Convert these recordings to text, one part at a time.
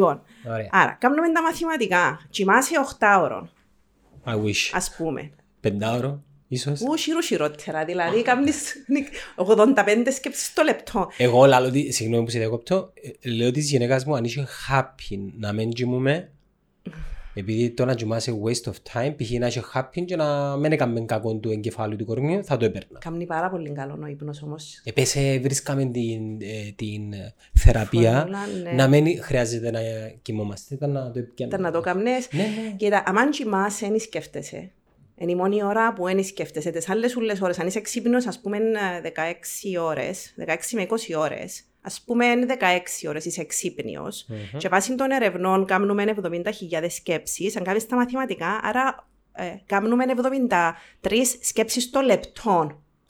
Λοιπόν, Ωραία. άρα, κάνουμε τα μαθηματικά. Κοιμάσαι 8 ώρων, I wish. ας πούμε. Πεντάωρο, ίσως. Ού, χειρού χειρότερα, δηλαδή κάνεις 85 σκέψεις το λεπτό. Εγώ λαλώ ότι, συγγνώμη που σε διακόπτω, ε, λέω της γυναίκας μου αν είσαι happy να μην κοιμούμε, επειδή το να κοιμάσαι waste of time, π.χ. να είσαι happy και να μην έκαμε κακό του εγκεφάλου του κορμιού, θα το έπαιρνα. Κάνει πάρα πολύ καλό ο ύπνος όμως. Επίσης βρίσκαμε την, ε, την ε, θεραπεία Φορμούλα, ναι. να μην χρειάζεται να κοιμόμαστε, ήταν να το επιάνουμε. Ήταν να το κάνεις. Ναι, ναι. Κοίτα, αν κοιμάσαι, δεν σκέφτεσαι. Είναι η μόνη ώρα που δεν σκέφτεσαι. Τις άλλες ούλες ώρες, αν είσαι ξύπνος, ας πούμε, ε, 16 ώρες, 16 με 20 ώρες, ας πούμε, είναι 16 ώρες είσαι ξύπνιος, Μμμ. και βάσει των ερευνών κάνουμε 70.000 σκέψεις, αν κάνεις τα μαθηματικά, άρα ε, κάνουμε 73 σκέψεις το λεπτό.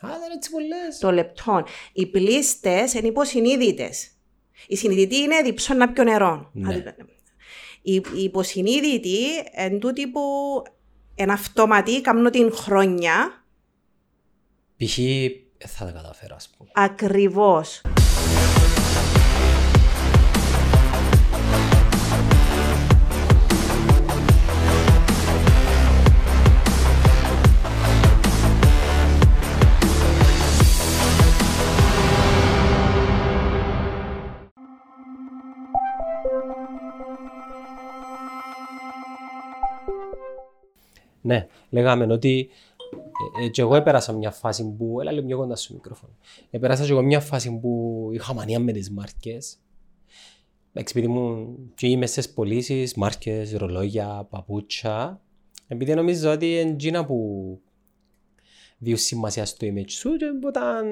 Α, δεν είναι έτσι πολλές. Το λεπτό. Οι πλήστες είναι υποσυνείδητες. Η συνειδητή είναι διψώ να πιω νερό. Ναι. Η, η υποσυνείδητη εν τούτη που εν αυτόματη κάνω την χρόνια Π.χ. ε, θα τα καταφέρω, ας πούμε. ακριβώς. Ναι, λέγαμε ότι ε, ε, και εγώ έπερασα μια φάση που, έλα λίγο πιο κοντά στο μικρόφωνο, έπερασα και εγώ μια φάση που είχα μανία με τις μάρκες. Εντάξει, επειδή μου και είμαι στις πωλήσεις, μάρκες, ρολόγια, παπούτσια, επειδή νομίζω ότι είναι εκείνα που δίνουν σημασία στο image σου και όταν,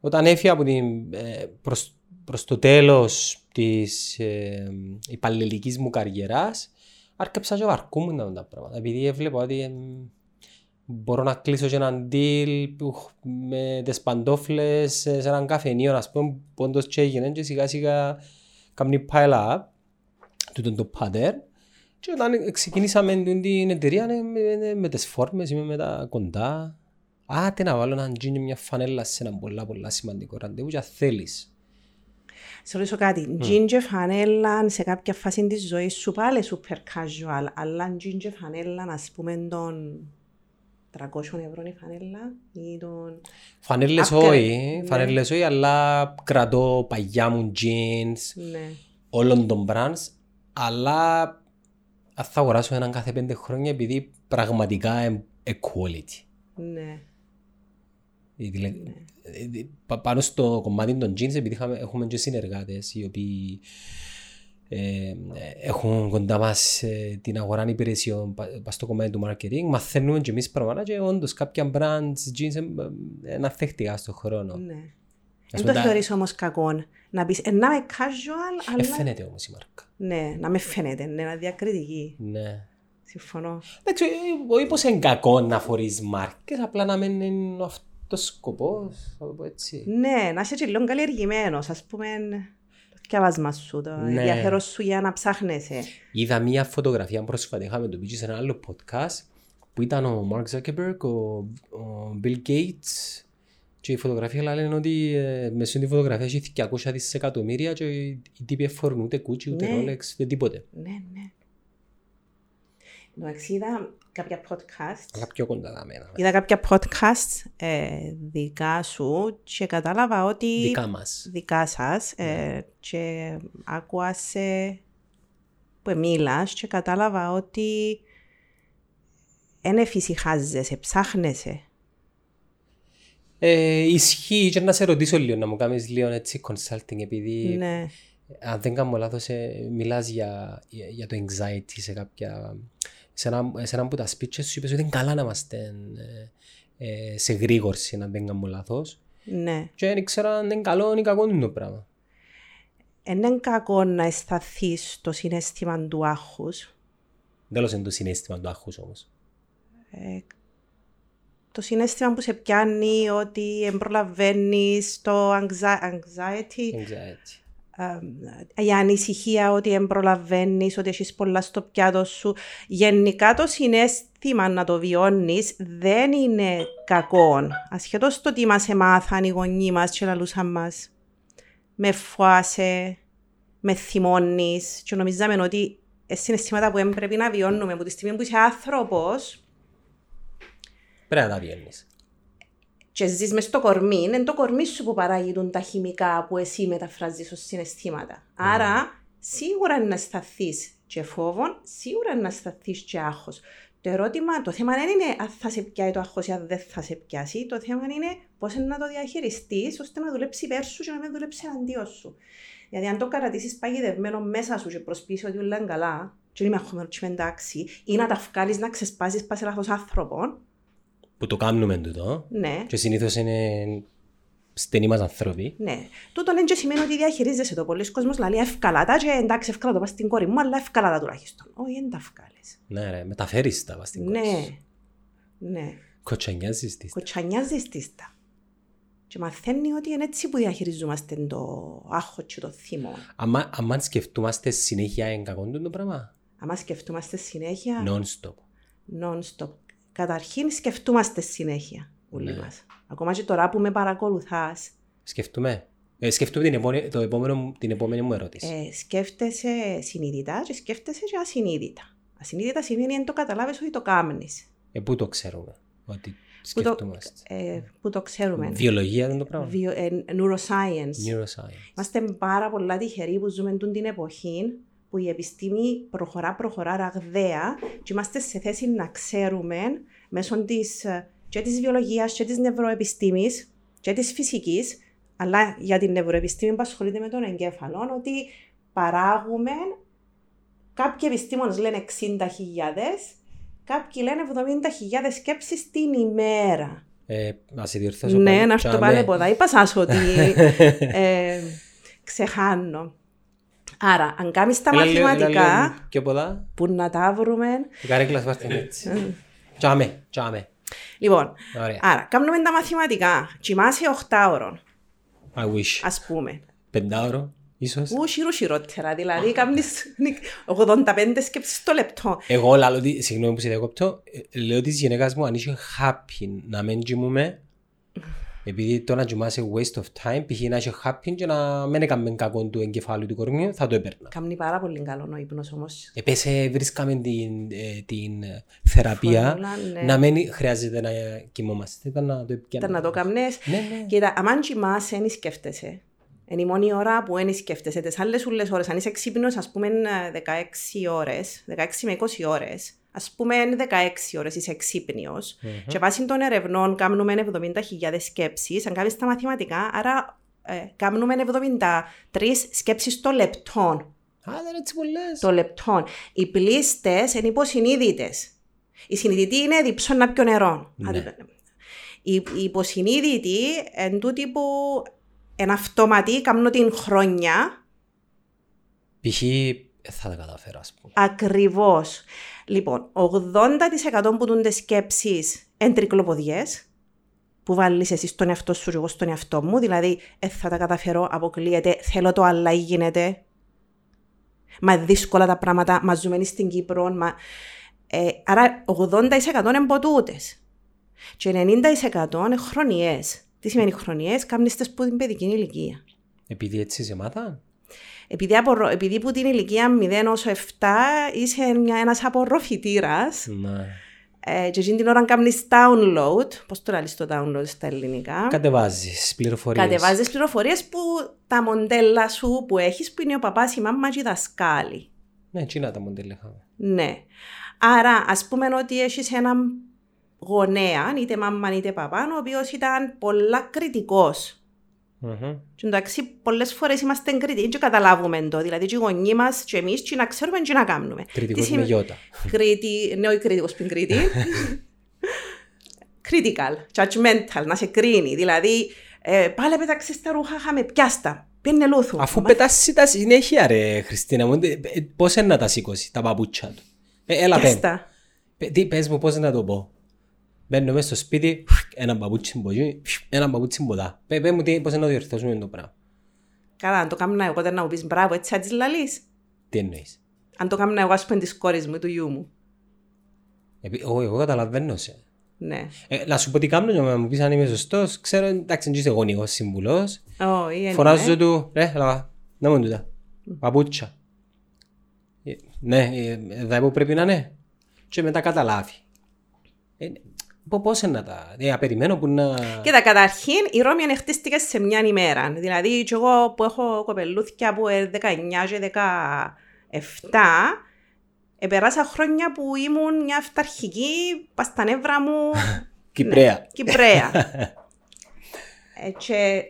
όταν έφυγα από την, ε, προς, προς το τέλος της ε, υπαλληλικής μου καριέρας, άρκεψα και βαρκούμουν τα τα πράγματα. Επειδή έβλεπα ότι εμ, μπορώ να κλείσω και έναν deal που, χ- με τις παντόφλες ε, σε έναν καφενείο, ας πούμε, που όντως και έγινε και σιγά σιγά κάνει pile up, τούτον το pattern. Και όταν ξεκινήσαμε την την εταιρεία ναι, με, με, με τις φόρμες, είμαι με τα κοντά. Άτε να βάλω έναν τζίνι μια φανέλα σε ένα πολλά πολλά σημαντικό ραντεβού και αν θέλεις. Σε ρωτήσω κάτι. Ginger φανέλα σε κάποια φάση της ζωής σου πάλι super casual, αλλά ginger φανέλα, ας πούμε, των 300 ευρώ η φανέλα ή των... Φανέλες Upgrade, όχι, ναι. φανέλες όχι, αλλά κρατώ παγιά μου jeans, Ναι. όλων των brands, αλλά αν θα αγοράσω έναν κάθε πέντε χρόνια επειδή πραγματικά είναι equality. Ναι. Δηλαδή, ε, πα- πάνω στο κομμάτι των jeans, επειδή είχαμε, έχουμε και συνεργάτες οι οποίοι ε, έχουν κοντά μας ε, την αγορά υπηρεσιών πα- πας στο κομμάτι του marketing, μαθαίνουμε και εμείς πράγματα και όντως κάποια brands jeans είναι αναθεκτικά στον χρόνο. Ναι. Ας Δεν πούμε, το τα- θεωρείς όμως κακό. Να πεις, ε, να είμαι casual, Ε, αλλά... φαίνεται όμως η μάρκα. Ναι, να με φαίνεται, ναι, να διακριτική. Ναι. Συμφωνώ. Εντάξει, ε, όχι πως είναι κακό να φορείς μάρκες, απλά να μην είναι αυτός ο σκοπός, θα το πω έτσι. Ναι, να είσαι και λίγο καλλιεργημένος, ας πούμε, το διαβάσμα σου, το Ναι. ενδιαφέρον σου για να ψάχνεσαι. Είδα μία φωτογραφία πρόσφατα, είχαμε το πει και σε ένα άλλο podcast, που ήταν ο Mark Zuckerberg, ο, ο Bill Gates και η φωτογραφία λένε ότι ε, μέσω τη φωτογραφία έχει 200 δισεκατομμύρια και οι οι τύποι φορούν ούτε Gucci, ούτε Ναι. Rolex, ούτε τίποτε. Ναι, ναι. Εντάξει, είδα κάποια podcast. Αλλά πιο κοντά τα μένα. Είδα κάποια podcast ε, δικά σου και κατάλαβα ότι... Δικά μας. δικά σας ε, και άκουα σε που μίλας και κατάλαβα ότι δεν εφησυχάζεσαι, ψάχνεσαι. Ε, ισχύει και να σε ρωτήσω λίγο, να μου κάνεις λίγο έτσι consulting, επειδή Ναι, αν δεν κάνω λάθος, ε, μιλάς για, για, για το anxiety σε κάποια... Σε ένα, σε ένα από τα speeches σου είπες ότι είναι καλά να είμαστε ε, ε, σε γρήγορση, αν δεν κάνω λάθος. ναι. Και δεν ήξερα αν είναι καλό ή κακό είναι το πράγμα. Εν είναι κακό να αισθανθεί το συνέστημα του άγχους. Τέλος είναι το συνέστημα του άγχους όμως. Ε, το συνέστημα που σε πιάνει ότι εμπρολαβαίνεις το anxi- anxiety, Anxiety. Ε, η ανησυχία ότι εμπρολαβαίνει, ότι έχεις πολλά στο πιάτο σου. Γενικά το συνέστημα να το βιώνεις δεν είναι κακό. Ασχέτω το ότι μας εμάθαν οι γονείς μας και λαλούσαν μας. Με φουάσε, με θυμώνεις και νομίζαμε ότι ε, συναισθήματα που δεν πρέπει να βιώνουμε από τη στιγμή που είσαι άνθρωπος Πρέπει να τα βιώνεις. Και ζεις μες στο κορμί, είναι το κορμί σου που παράγει τον τα χημικά που εσύ μεταφράζεις ως συναισθήματα. Άρα, σίγουρα είναι να σταθείς και φόβον, σίγουρα είναι να σταθείς και άγχος. Το ερώτημα, το θέμα δεν είναι αν θα σε πιάσει το άγχος ή αν δεν θα σε πιάσει. Το θέμα είναι πώς είναι να το διαχειριστείς ώστε να δουλέψει υπέρ σου και να μην δουλέψει αντίον σου. Γιατί αν το κρατήσεις παγιδευμένο μέσα σου και προσπίσεις ότι όλα είναι καλά, και είμαι ακόμα και είμαι εντάξει, ή να τα βγάλεις να ξεσπάσεις πας σε λάθος άνθρωπο, Που το κάνουμε τούτο. ναι, Και συνήθως είναι στενοί μας άνθρωποι. Ναι. Τούτο δεν και σημαίνει ότι διαχειρίζεσαι το. Πολλοί κόσμος λέει εύκολα τα και εντάξει εύκολα το πας στην κόρη μου, αλλά εύκολα τα τουλάχιστον. Όχι, δεν τα βγάλεις. Ναι ρε, μεταφέρεις τα πας στην κόρη σου. Ναι. Ναι. Κοτσανιάζεις τις. Κοτσανιάζεις τις τα. Και μαθαίνει ότι είναι έτσι που διαχειριζόμαστε το άγχος και το θύμο. Αμα, αμάν σκεφτούμαστε συνέχεια εν κακόν το πράγμα; Αν σκεφτούμαστε συνέχεια, Non-stop. non-stop. Καταρχήν σκεφτούμαστε συνέχεια όλοι Ναι. μας. Ακόμα και τώρα που με παρακολουθάς, Σκεφτούμε. Ε, σκεφτούμε την επόμενη, το επόμενο, την επόμενη μου ερώτηση. ε, σκέφτεσαι συνειδητά και σκέφτεσαι και ασυνείδητα. Ασυνείδητα σημαίνει αν το καταλάβεις ότι το κάμνεις. Ε, πού το ξέρουμε ότι Που το, σκεφτούμαστε; ε, που το ξέρουμε. Βιολογία είναι το πράγμα. Βιο, ε, neuroscience. Neuroscience. Είμαστε πάρα πολλά τυχεροί που ζούμε τούν την εποχή που η επιστήμη προχωρά, προχωρά ραγδαία και είμαστε σε θέση να ξέρουμε μέσω της, ε, και της βιολογίας και της νευροεπιστήμης και της φυσικής αλλά για την νευροεπιστήμη που ασχολείται με τον εγκέφαλο ότι παράγουμε κάποιοι επιστήμονες λένε 60.000 κάποιοι λένε 70.000 σκέψεις την ημέρα. Ε, να σε διορθώσω Ναι, πάλι. να έρθω Τζάμε. πάλι ποδά. Είπα σας ότι ε, ξεχάνω. Άρα, αν κάνεις τα Έλα λίγο- έλα μαθηματικά, λίγο Πιο πολλά. που να τα βρούμε... Η καρέκλα σπάρτε έτσι. Τζάμε, τζάμε. Λοιπόν, Ωραία. άρα, κάνουμε τα μαθηματικά. Κοιμάσαι 8 ώρων, I wish. ας πούμε. Πεντάωρο, ίσως. Ού χειρού χειρότερα, δηλαδή κάνεις 85 σκέψεις το λεπτό. Εγώ λαλώ ότι, συγγνώμη που σε διακόπτω, ε, λέω της γυναίκας μου αν είσαι happy να μην κοιμούμε, επειδή το να κοιμάσαι waste of time, π.χ. να είσαι happy και να μην έκαμε κακό του εγκεφάλου του κορμιού, θα το έπαιρνα. Κάνει πάρα πολύ καλό ο ύπνος όμως. Επίσης ε, βρίσκαμε την, ε, την ε, θεραπεία Φορμούλα, ναι. να μην χρειάζεται να κοιμόμαστε. Ήταν να το επιάνουμε. Ήταν να το κάνεις. Ναι, ναι. Κοίτα, αν κοιμάσαι, δεν σκέφτεσαι. Είναι η μόνη ώρα που δεν σκέφτεσαι. Τις άλλες ούλες ώρες, αν είσαι ξύπνος, ας πούμε, 16 ώρες, 16 με 20 ώρες, ας πούμε, 16 ώρες είσαι ξύπνιος, και βάσει των ερευνών κάνουμε 70.000 σκέψεις, αν κάνεις τα μαθηματικά, άρα ε, κάνουμε 73 σκέψεις το λεπτό. Α, δεν είναι έτσι πολλές. Το λεπτό. Οι πλήστες είναι υποσυνείδητες. Η συνειδητή είναι διψών να πιω νερό. Ναι. Άντε, Η, η υποσυνείδητη εν τούτη που εν αυτόματη κάνω την χρόνια Π.χ. ε, θα τα καταφέρω, ας πούμε. ακριβώς. Λοιπόν, 80% που τούνται σκέψεις εν τρικλοποδιές, που βάλεις εσύ στον εαυτό σου και εγώ στον εαυτό μου, δηλαδή ε, θα τα καταφέρω, αποκλείεται, θέλω το αλλά ή γίνεται. Μα δύσκολα τα πράγματα, μα ζούμε στην Κύπρο, μα... Ε, άρα 80% είναι ποτούτες. Και 90% είναι χρονιές. Τι σημαίνει χρονιές, κάμνεις τες που την παιδική ηλικία. Επειδή έτσι σε μάθα. Επειδή, απορρο... επειδή που την ηλικία 0 έως 7 είσαι μια, ένας απορροφητήρας Ναι. ε, και εκείνη την ώρα κάνεις download, πώς το λες το download στα ελληνικά, Κατεβάζεις πληροφορίες. κατεβάζεις πληροφορίες που τα μοντέλα σου που έχεις που είναι ο παπάς, η μάμα και οι δασκάλοι. Ναι, έτσι είναι τα μοντέλα είχαμε. Ναι. Άρα, ας πούμε ότι έχεις έναν γονέα, είτε μάμα είτε παπά, ο οποίος ήταν πολλά κριτικός. Μμμ. Και εντάξει, πολλές φορές είμαστε κριτικοί και καταλάβουμε το. Δηλαδή, και οι γονείς μας και εμείς και να ξέρουμε και να κάνουμε. Κριτικός Τι με σημαίνει- γιώτα. Κρίτη, ναι, όχι κριτικός πριν κρίτη. Critical, judgmental, να σε κρίνει. Δηλαδή, ε, πάλι πέταξες τα ρούχα, χάμε, πιάστα. Πιένε λούθου. Αφού Μα- πετάσεις τα συνέχεια ρε Χριστίνα μου, ε, ε, πώς είναι να τα σηκώσει τα παπούτσια του; Ε, έλα πέμ. Πιάστα. Πε- Τι πες μου πώς να το πω; Μπαίνω μέσα στο σπίτι, ένα παπούτσι μποτζί, ένα παπούτσι μποτά. Πε, πέ μου τι, πώς να το διορθώσουμε το πράγμα. Καλά, αν το κάνω εγώ δεν να μου πεις μπράβο, έτσι θα της λαλείς. Τι εννοείς; Αν το κάνω εγώ, ας πούμε, της κόρης μου, του γιού μου. Επί- Εγώ, εγώ καταλαβαίνω σε. Ναι. Ε, να σου πω τι κάνω και να μου πεις αν είμαι σωστός. Ξέρω, εντάξει, δεν είσαι γονικός σύμβουλος. Όχι, Φωνάζω είναι. του, ρε, έλα, να μου τούτα. Παπούτσια. Ε, Ναι, ε, εδώ που πρέπει να είναι. Και μετά καταλάβει. Ε, πο- Πώς είναι να τα... Ε, απεριμένω που να... Κοίτα, καταρχήν η Ρώμη ανεχτίστηκες σε μια ημέρα. Δηλαδή, και εγώ που έχω κοπελούθια που είναι 19 και 17, επεράσα χρόνια που ήμουν μια αυταρχική, πας στα νεύρα μου, Κυπρέα. Κυπρέα. Ε, και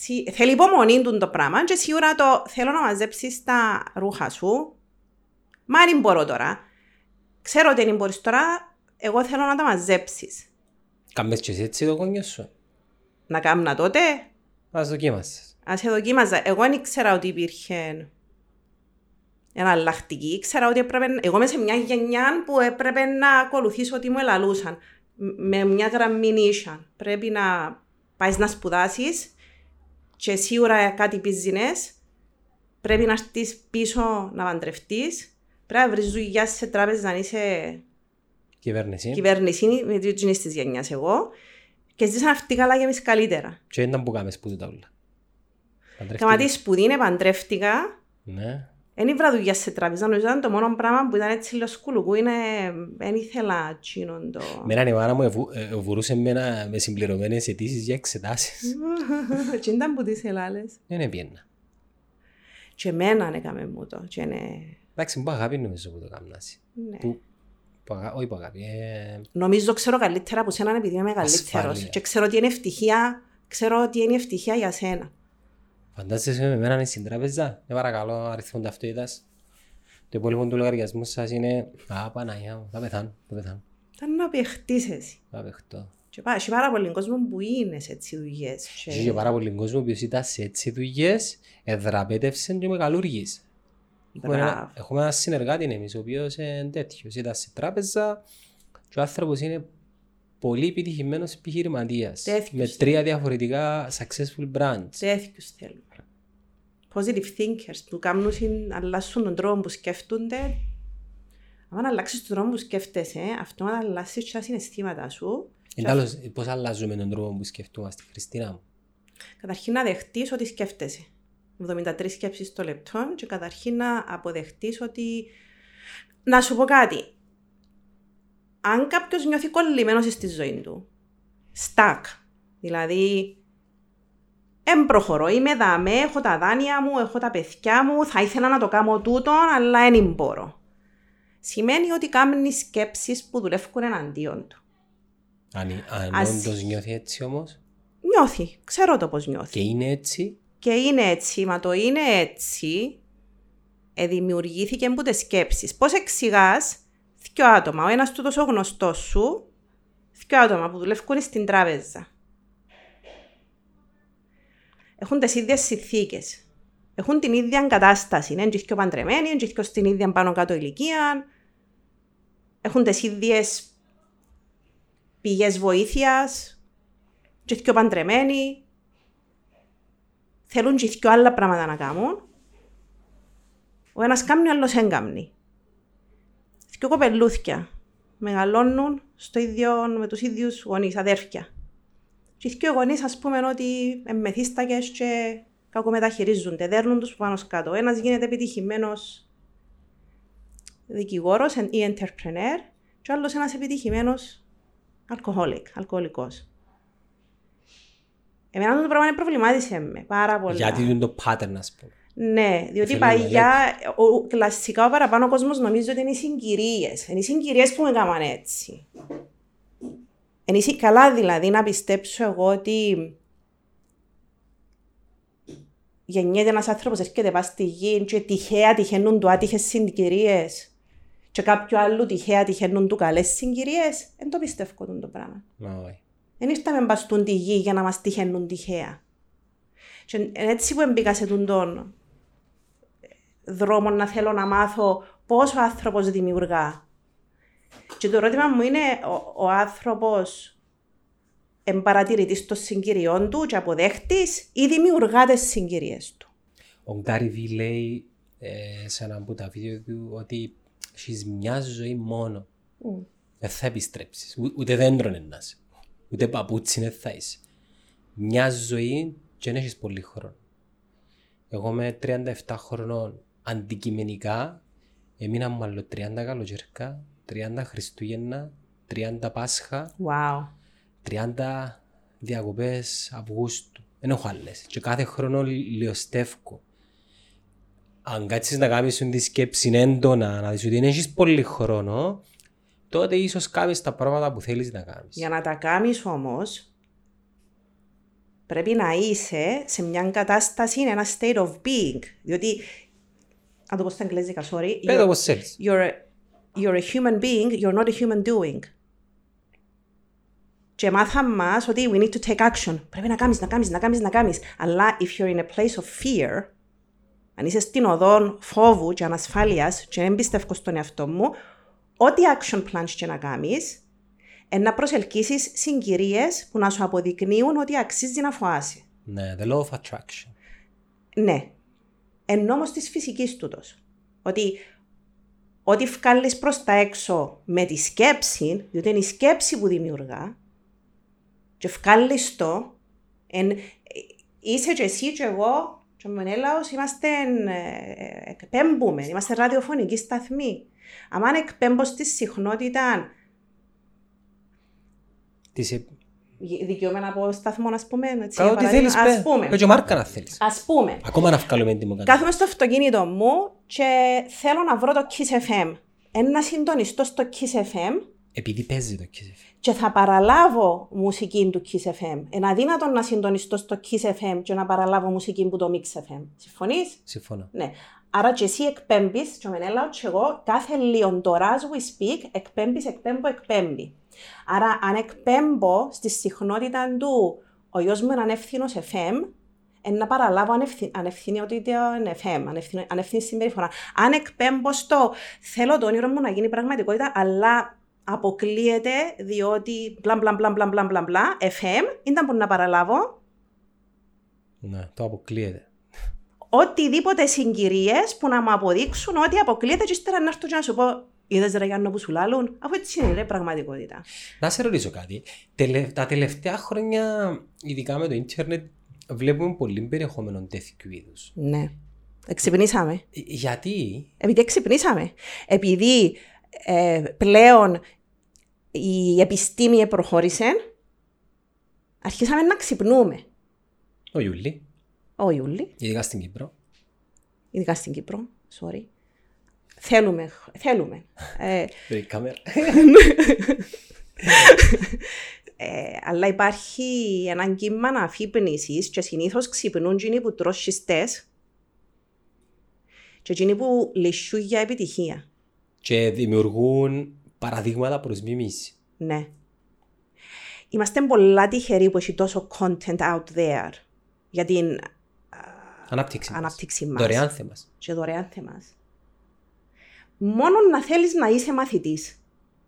σι- θέλει υπομονή του το πράγμα και σίγουρα το θέλω να μαζέψεις τα ρούχα σου. Μα αν μπορώ τώρα. Ξέρω ότι δεν μπορείς τώρα, εγώ θέλω να τα μαζέψεις. Κάμες και εσύ έτσι το κόνιο σου. Να κάνω τότε, Ας δοκίμασες. ας σε δοκίμαζα. Εγώ δεν ήξερα ότι υπήρχε εναλλακτική. Ήξερα ότι έπρεπε... Εγώ είμαι σε μια γενιά που έπρεπε να ακολουθήσω ό,τι μου ελαλούσαν. Μ- Με μια γραμμή ίσια. Πρέπει να πάεις να σπουδάσεις και σίγουρα κάτι business. Πρέπει να έρθεις πίσω να παντρευτείς. Πρέπει να βρεις δουλειά σε τράπεζα να είσαι Κυβέρνηση. κυβέρνηση, με δύο τζινείς της γενιάς εγώ. Και ζήσαν αυτοί καλά και εμείς καλύτερα. Και ήταν που κάμες που τούτα όλα. Παντρευτήκες. Κάμα τη σπουδή, παντρεύτηκα. Ναι. Δεν ήβρα δουλειά σε τράπεζα, νομίζω ήταν το μόνο πράγμα που ήταν έτσι λίγο σκουλουκού, είναι, δεν ήθελα τσίνον το... Μένα η μάνα μου ευου- ε, βουρούσε εμένα με συμπληρωμένες αιτήσεις για εξετάσεις. Και ήταν που τις ελάλες. Δεν έπιανα. Και εμένα έκαμε μου το. Και ναι, Εντάξει, που αγάπη νομίζω που το κάμνασαι. ναι. Που, που αγα... όχι που αγάπη. Ε... Νομίζω ξέρω καλύτερα από σένα επειδή είμαι μεγαλύτερος. Ασφάλεια. Και ξέρω ότι είναι ευτυχία, ξέρω ότι είναι ευτυχία για σένα. Φαντάζεσαι με εμένα στην τράπεζα. Ε, παρακαλώ, αριθμό ταυτότητας. Το υπόλοιπο του λογαριασμού σας είναι «Α, Παναγιά μου, θα πεθάνω, θα πεθάνω, Ήταν να παιχτείς εσύ. θα παιχτώ». Και πά- έχει πάρα πολύ κόσμο που είναι σε έτσι δουλειές. Και... Έχει και πάρα πολύ κόσμο που ήταν σε έτσι δουλειές, εδραπέτευσαν και μεγαλούργης. Έχουμε ένα, Μπράβο. έχουμε ένα συνεργάτη εμείς, ο οποίος είναι τέτοιος. Ήταν σε τράπεζα και ο άνθρωπος είναι πολύ επιτυχημένος επιχειρηματίας. Τέτοιος. Με τρία διαφορετικά successful brands. Τέτοιους θέλουμε. Positive thinkers που κάνουν συν- αλλάσουν τον τρόπο που σκέφτονται. Αν αλλάξεις τον τρόπο που σκέφτεσαι, αυτό να αλλάσεις και τα συναισθήματα σου. Εν τέλος, πώς αλλάζουμε τον τρόπο που σκεφτούμαστε, Χριστίνα μου; Καταρχήν να δεχτείς ότι σκέφτεσαι. 73 σκέψεις το λεπτό και καταρχήν να αποδεχτείς ότι... Να σου πω κάτι. Αν κάποιος νιώθει κολλημένος στη ζωή του, stuck, δηλαδή Εν προχωρώ, είμαι δαμέ, έχω τα δάνεια μου, έχω τα παιδιά μου, θα ήθελα να το κάνω τούτο, αλλά δεν μπορώ. Σημαίνει ότι κάνει σκέψεις που δουλεύουν εναντίον του. Αν, αν Ας- όντως νιώθει έτσι όμως; Νιώθει, ξέρω το πώς νιώθει. και είναι έτσι, Και είναι έτσι, μα το είναι έτσι, ε, δημιουργήθηκε από τις σκέψεις. Πώς εξηγάς δύο άτομα, ο ένας του τόσο γνωστός σου, δύο άτομα που δουλεύουν στην τράπεζα. Έχουν τις ίδιες συνθήκες. Έχουν την ίδια κατάσταση. Είναι και πιο παντρεμένοι, είναι και στην ίδια πάνω κάτω ηλικία. Έχουν τις ίδιες πηγές βοήθειας. Και πιο παντρεμένοι θέλουν και δυο άλλα πράγματα να κάνουν. Ο ένας κάνει, ο άλλος δεν κάνει. Δυο κοπελούθια μεγαλώνουν στο ίδιο, με τους ίδιους γονείς, αδέρφια. Και οι δυο γονείς ας πούμε ότι εμμεθύστακες και κακομεταχειρίζονται, δέρνουν τους πάνω κάτω. Ο ένας γίνεται επιτυχημένος δικηγόρος ή entrepreneur και ο άλλος ένας επιτυχημένος alcoholic, αλκοολικός. Εμένα αυτό το πράγμα είναι προβλημάτισε με πάρα πολύ. γιατί είναι το pattern ας πούμε. Ναι, διότι Θέλω να παλιά, ο, ο- κλασικά ο παραπάνω κόσμος νομίζει ότι είναι οι συγκυρίες. Είναι οι συγκυρίες που με έκαναν έτσι. Είναι οι- καλά δηλαδή να πιστέψω εγώ ότι γεννιέται ένας άνθρωπος, έρχεται πάει στη γη και τυχαία τυχαίνουν του άτυχες συγκυρίες και κάποιου άλλου τυχαία τυχαίνουν του καλές συγκυρίες. Δεν το πιστεύω αυτό το πράγμα. Μα όχι. Δεν ήρθαμε να μπαστούν τη γη για να μας τυχαίνουν τυχαία. Και εν- έτσι που μπήκα σε τούν τον δρόμο να θέλω να μάθω πώς ο άνθρωπος δημιουργά. Και το ερώτημα μου είναι ο, ο άνθρωπος εμπαρατηρητής των συγκυριών του και αποδέχτης ή δημιουργά τις συγκυρίες του; Ο Γκάρι Βι λέει ε, σε ένα από τα βίντεο του ότι έχεις μια ζωή μόνο. Μμ. Δεν θα επιστρέψεις. Ού- ούτε δέντρο είναι να είσαι. Ούτε παπούτσι δεν θα είσαι. Μια ζωή και δεν έχεις πολύ χρόνο. Εγώ με 37 χρονών αντικειμενικά έμεινα μου άλλο 30 καλοκαιρικά, 30 Χριστούγεννα, 30 Πάσχα, Wow. 30 διακοπές Αυγούστου. Δεν έχω άλλες. Και κάθε χρόνο λιωστεύω. Αν κάτσεις να κάνεις τη σκέψη έντονα, να δεις ότι δεν έχεις πολύ χρόνο, τότε ίσως κάνεις τα πράγματα που θέλεις να κάνεις. Για να τα κάνεις όμως, πρέπει να είσαι σε μια κατάσταση, ένα state of being. Διότι, να το πω στα αγγλικά, sorry. Πες το you're- όπως θέλεις. you're, a- you're a human being, you're not a human doing. Και μάθαμε μας ότι we need to take action. Πρέπει να κάνεις, να κάνεις, να κάνεις, να κάνεις. Αλλά if you're in a place of fear, αν είσαι στην οδόν φόβου και ανασφάλειας και δεν πιστεύω στον εαυτό μου, ό,τι action plans και να κάνεις, εν να προσελκύσεις συγκυρίες που να σου αποδεικνύουν ότι αξίζει να φοάσει. Ναι, the law of attraction. Ναι. Εν όμως της φυσικής τούτος. Ότι ό,τι βγάλεις προς τα έξω με τη σκέψη, διότι είναι η σκέψη που δημιουργά, και βγάλεις το, εν, ε, είσαι και εσύ και εγώ και ο Μενέλαος είμαστε, ε, εκπέμπουμε, είμαστε ραδιοφωνική σταθμή. Αν εκπέμπω στη συχνότητα, Τις... ε- δικαιούμαι να πω σταθμό, ας πούμε, έτσι, Κάτω για ό,τι παράδειγμα, θέλεις, ας πέ. πούμε. Πέ και μάρκα να θέλεις. Ας πούμε, Ακόμα να βγάλουμε έντιμο κάτι. Κάθομαι στο αυτοκίνητο μου και θέλω να βρω το Kiss FM. Ένα συντονιστό στο Kiss FM Επειδή παίζει το KSF. και θα παραλάβω μουσική του Kiss FM. Είναι αδύνατο να συντονιστώ στο Kiss FM και να παραλάβω μουσική που το Mix FM. Συμφωνείς; Συμφωνώ. Ναι. Άρα και εσύ εκπέμπεις και ο Μενέλαος και εγώ κάθε λίγο τώρα as we speak εκπέμπεις, εκπέμπω, εκπέμπει. Άρα αν εκπέμπω στη συχνότητα του ο γιος μου είναι ανεύθυνος FM, εν να παραλάβω ανευθυ... ανευθυνότητα FM, ανευθυ... ανευθύνης συμπεριφορά. Αν εκπέμπω στο θέλω το όνειρο μου να γίνει πραγματικότητα, αλλά αποκλείεται διότι μπλα μπλα μπλα μπλα μπλα μπλα μπλα FM, ήταν που να παραλάβω Ναι, το αποκλείεται. Οτιδήποτε συγκυρίες που να μου αποδείξουν ότι αποκλείεται και ύστερα να έρθω και να σου πω Είδες ρε Γιάννο που σου λάλλουν, αφού έτσι είναι ρε πραγματικότητα. Να σε ρωτήσω κάτι. Τελε- Τα τελευταία χρόνια, ειδικά με το ίντερνετ, βλέπουμε πολύ περιεχόμενο τέτοιου είδους. Ναι. Εξυπνήσαμε. Γιατί; Επειδή εξυπνήσαμε. Επειδή ε, πλέον η επιστήμη προχώρησε, αρχίσαμε να ξυπνούμε. ο Ιούλη, Ο Ιούλη, ειδικά στην Κύπρο, ειδικά στην Κύπρο, sorry. Θέλουμε, θέλουμε. Ε, η κάμερα. Ε, αλλά υπάρχει ένα κύμα αφύπνισης και συνήθως ξυπνούν εκείνοι που τρώσιστες και εκείνοι που λυσούν για επιτυχία. και δημιουργούν παραδείγματα προς μίμηση. Ναι. Είμαστε πολλά τυχεροί που έχει τόσο content out there για την Ανάπτυξη. μας. ανάπτυξη μας Δωρεάν θέμας. και δωρεάν θέμας. Μόνο να θέλεις να είσαι μαθητής.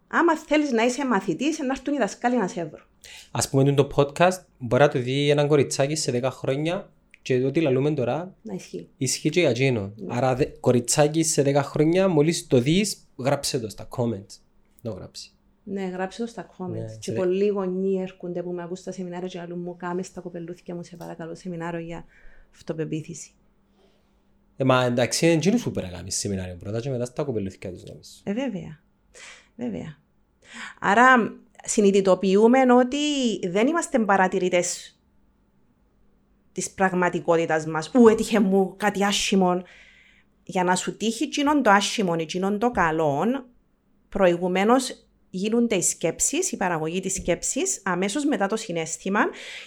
Άμα θέλεις να είσαι μαθητής, να έρθουν οι δασκάλοι να σε βρουν. Ας πούμε το podcast μπορεί να το δει έναν κοριτσάκι σε 10 χρόνια και ό,τι λαλούμε τώρα Να ισχύει. ισχύει και για εκείνο. Ναι. Άρα δε- κοριτσάκι σε 10 χρόνια μόλις το δεις γράψε το στα comments. Να το γράψει. Ναι, γράψτε το στα comments. Ναι, και σε- πολλοί γονείς έρχονται που με ακούν στα σεμινάρια και λαλούν μου κάμες στα κοπελούθια μου σε παρακαλώ σεμινάριο για αυτοπεποίθηση. Ε, μα εντάξει είναι εκείνος που πρέπει να κάνεις σεμινάριο πρώτα και μετά στα κοπελούθηκια τους νόμις. Ε, βέβαια. Βέβαια. Άρα συνειδητοποιούμε ότι δεν είμαστε παρατηρητές της πραγματικότητας μας. Ού, έτυχε μου κάτι άσχημο. Για να σου τύχει εκείνον το άσχημο, εκείνον το καλό, προηγουμένως γίνονται οι σκέψεις, η παραγωγή της σκέψης, αμέσως μετά το συνέστημα.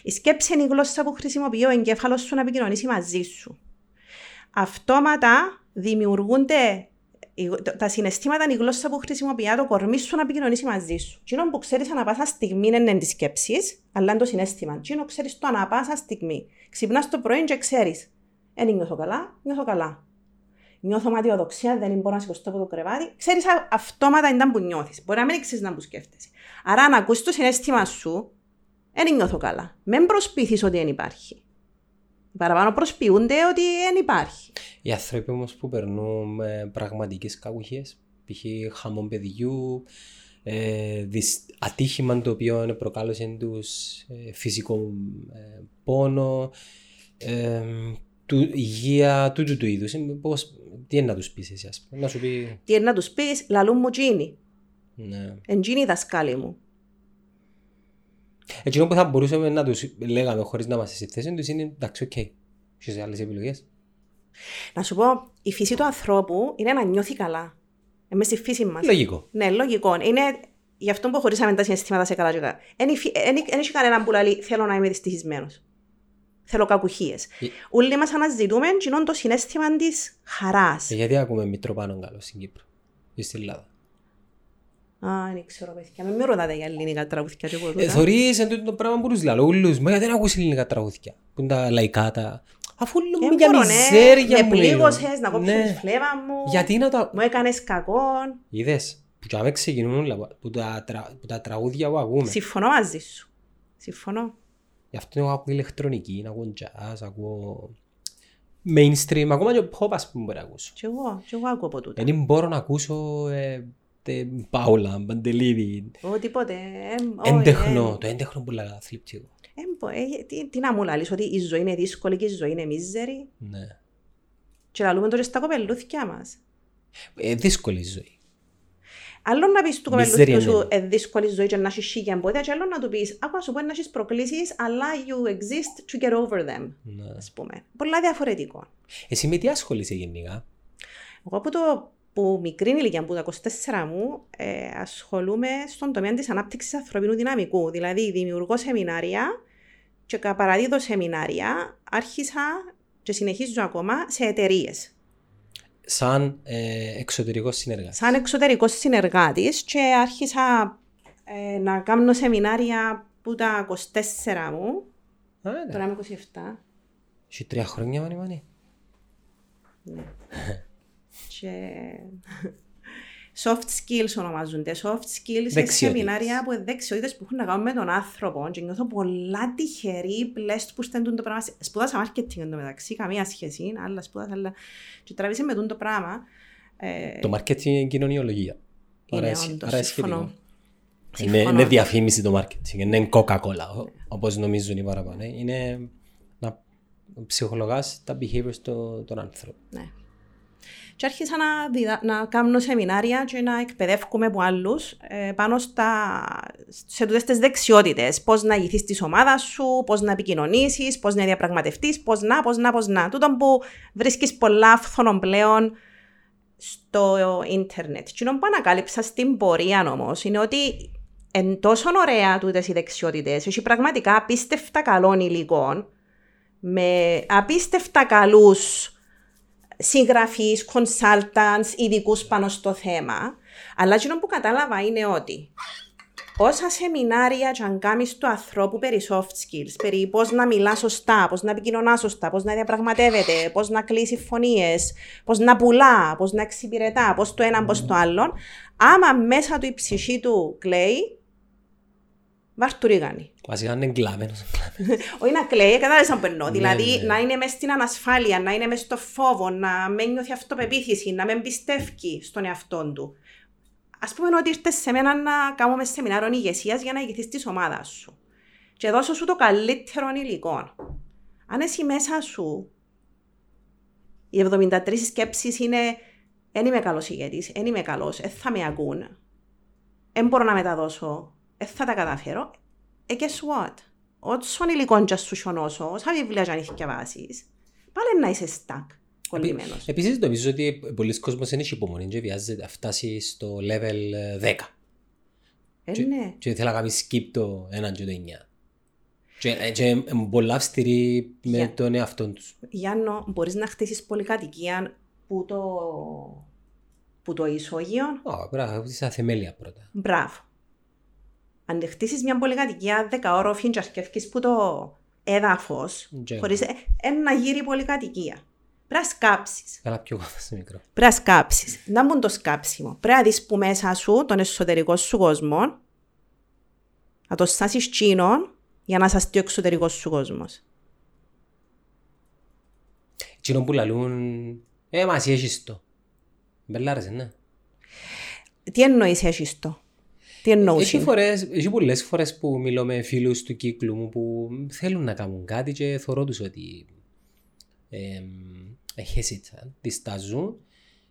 Η σκέψη είναι η γλώσσα που χρησιμοποιεί ο εγκέφαλος σου να επικοινωνήσει μαζί σου. Αυτόματα δημιουργούνται η- το- τα συναισθήματα είναι η γλώσσα που χρησιμοποιεί το κορμί σου να επικοινωνήσει μαζί σου. Τι που ξέρεις ανά πάσα στιγμή είναι της σκέψης, αλλά είναι το συνέστημα. Τι ξέρεις το ανά πάσα στιγμή. Ξυπνάς το πρωί και ξέρεις. Δεν νιώθω καλά, νιώθω καλά. Νιώθω ματιοδοξία, δεν μπορώ να σηκωστώ από το κρεβάτι. Ξέρεις αυτόματα ήταν που νιώθεις. Μπορεί να μην ξέρεις να που σκέφτεσαι. Άρα, αν ακούς το συνέστημα σου, δεν νιώθω καλά. Μην προσποιηθεί ότι δεν υπάρχει. Οι παραπάνω προσποιούνται ότι δεν υπάρχει. Οι άνθρωποι όμως που περνούν ε, πραγματικές κακουχίες, π.χ. χαμόν παιδιού, ε, δυσ- ατύχημα το οποίο προκάλεσε τους ε, φυσικό ε, πόνο, ε, του, υγεία τούτου του είδους, ε, πώς, τι είναι να τους πεις εσύ, ας πούμε, να σου πει... Τι είναι να τους πεις, λαλούν μου τζείνοι. Ναι. Εν τζείνοι οι δασκάλοι μου. Εκείνο που θα μπορούσαμε να τους λέγαμε χωρίς να είμαστε στη θέση τους είναι εντάξει, οκ. Έχεις άλλες επιλογές. Να σου πω, η φύση του ανθρώπου είναι να νιώθει καλά. Εμείς στη φύση μας. Λογικό. Ναι, λογικό. Είναι γι' αυτό που χωρίσαμε τα συναισθήματα σε καλά και κακά. Δεν έχει κανέναν που λέει θέλω να είμαι δυστυχισμένος. Θέλω κακουχίες. Ε- Όλοι μας αναζητούμε κοινόν το συναίσθημα της χαράς. Ε, Γιατί ακούμε Μητροπάνο καλό στην Κύπρο ή στην Ελλάδα. Α, δεν ξέρω παιδιά. Μην με ρωτάτε για ελληνικά τραγούδια και εγώ Ε, τούτα. θωρείς εν τούτο το πράγμα που τους λέω όλους. Μα γιατί δεν ακούς ελληνικά τραγούδια. Που είναι τα λαϊκά τα... Αφού Ε, λέμε για μπορώ, ναι. μιζέρια Με μου λέω. πλήγωσες, να κόψω Ναι. τη φλέβα μου. Γιατί να τα... Μου έκανες κακό. Είδες. Που και ξεκινούν όλα. Που τα, τρα- που τα τραγούδια που ακούμε. Συμφωνώ μαζί σου. Συμφωνώ. Γι' αυτό εγώ ακούω ηλεκτρονική, ακούω jazz, ακούω mainstream, ακόμα και pop ας πούμε μπορεί να ακούσω. Και εγώ, και εγώ ακούω από τούτα. Δεν μπορώ να ακούσω ε, τε, Πάουλα, Μπαντελίδη, Εγώ τίποτε. ε, όχι, έντεχνο, ε, το έντεχνο που λέγα θλιπτικό. ε, μπο- ε, τι, τι να μου λαλείς, ότι η ζωή είναι δύσκολη και η ζωή είναι μίζερη; Ναι. Και λαλούμε τώρα στα κοπελούθια μας. Ε, δύσκολη η ζωή. Άλλο να πεις του Μιζέρια κοπελούθιου σου είναι. ε, δύσκολη ζωή και να έχεις σίγια εμπόδια και άλλο να του πεις άκουα σου πω να έχεις προκλήσεις αλλά you exist to get over them. Ναι. Ας πούμε. Πολλά διαφορετικό. Εσύ με τι ασχολείσαι γενικά; Εγώ από το που μικρή ηλικία, που τα 24 μου, ε, ασχολούμαι στον τομέα της ανάπτυξης ανθρωπίνου δυναμικού. Δηλαδή, δημιουργώ σεμινάρια και κα- παραδίδω σεμινάρια, άρχισα και συνεχίζω ακόμα σε εταιρείες. Σαν ε, εξωτερικό συνεργάτη. Σαν εξωτερικός συνεργάτης και άρχισα ε, να κάνω σεμινάρια που τα 24 μου, Α, ναι. τώρα είμαι 27, Έχει τρία χρόνια μάνι μάνι. και soft skills ονομάζονται. Soft skills είναι Δεξιότητες. σεμινάρια που δεξιότητες που έχουν να κάνουν με τον άνθρωπο και νιώθω πολλά τυχερή blessed που στέλνουν το πράγμα. Σπούδασα marketing εντωμεταξύ, καμία σχέση, αλλά σπούδασα, αλλά και τραβήσε με τούτο πράγμα. Ε, Το marketing είναι κοινωνιολογία. Είναι Άρα εσύ- όντως, άρα συμφωνώ. σχετικό. συμφωνώ. Είναι, είναι διαφήμιση το marketing, είναι Coca-Cola, ο- όπως νομίζουν οι παραπάνω. Είναι να ψυχολογάς τα behaviors των, των άνθρωπων. Ναι. Και άρχισα να, διδα... να κάνω σεμινάρια και να εκπαιδεύουμε από άλλους ε, πάνω στα... σε τούτες τις δεξιότητες. Πώς να ηγηθείς της ομάδας σου, πώς να επικοινωνήσεις, πώς να διαπραγματευτείς, πώς να, πώς να, πώς να. Τούτο που βρίσκεις πολλά φθονών πλέον στο ίντερνετ. Τι που ανακάλυψα στην πορεία όμως είναι ότι εν τόσο ωραία τούτες οι δεξιότητες, έχει πραγματικά απίστευτα καλών υλικών, με απίστευτα καλούς συγγραφείς, consultants, ειδικούς πάνω στο θέμα. Αλλά εκείνο που κατάλαβα είναι ότι όσα σεμινάρια και αν κάνεις του ανθρώπου περί soft skills, περί πώς να μιλάς σωστά, πώς να επικοινωνάς σωστά, πώς να διαπραγματεύεται, πώς να κλείσεις συμφωνίες, πώς να πουλά, πώς να εξυπηρετά, πώς το ένα, πώς το άλλο, άμα μέσα του η ψυχή του κλαίει, βαρτουρίγανη. Βασικά είναι εγκλάμενος. Όχι να κλαίει, κατάλαβες αν περνώ. Ναι, δηλαδή ναι. να είναι μέσα στην ανασφάλεια, να είναι μέσα στο φόβο, να μην νιώθει αυτοπεποίθηση, να μην πιστεύει στον εαυτό του. Α πούμε ότι ήρθες σε μένα να κάνουμε σεμινάριο ηγεσίας για να ηγηθείς της ομάδας σου. Και δώσω σου το καλύτερο υλικό. Αν εσύ μέσα σου οι 73 σκέψεις είναι δεν είμαι καλός ηγέτης, δεν είμαι καλός, δεν θα με ακούν, δεν μπορώ να μεταδώσω, δεν θα τα καταφέρω, ε, guess what? Όσον υλικό και σου σιωνώσω, όσα βιβλία και αν έχεις διαβάσεις, πάλι να είσαι stuck, κολλημένος. Επίσης νομίζω ότι πολλοί κόσμος είναι υπομονή και βιάζεται να φτάσει στο level ε, 10. Ε, ναι. Και θέλει να κάνει skip το 1 και το 9. Και, ε, και είναι πολλά αυστηροί με Για- τον εαυτό τους. Γιάννο, μπορείς να χτίσεις πολυκατοικία που το, που το ισόγειο, Ω, πρέπει να έχεις τα θεμέλια πρώτα. μπράβο. Αν χτίσεις μια πολυκατοικία 10 όροφη και αρκεύκεις που το έδαφος, Και- χωρίς ε, ένα γύρι πολυκατοικία. Πρέπει να σκάψεις. Καλά πιο κοντά στο μικρό. Πρέπει να σκάψεις. Να μπουν το σκάψιμο. Πρέπει να δεις που μέσα σου, τον εσωτερικό σου κόσμο, να το στάσεις τσίνον για να σαστεί ο εξωτερικός σου κόσμος. Εκείνο που λαλούν, ε, μα εσύ έχεις το. Μπελάρεσαι, ναι. Τι εννοείς έχεις το; Τι Έχει, εννοούσε. φορές, έχει πολλές φορές που μιλώ με φίλους του κύκλου μου που θέλουν να κάνουν κάτι και θωρώ τους ότι ε, hesitant, διστάζουν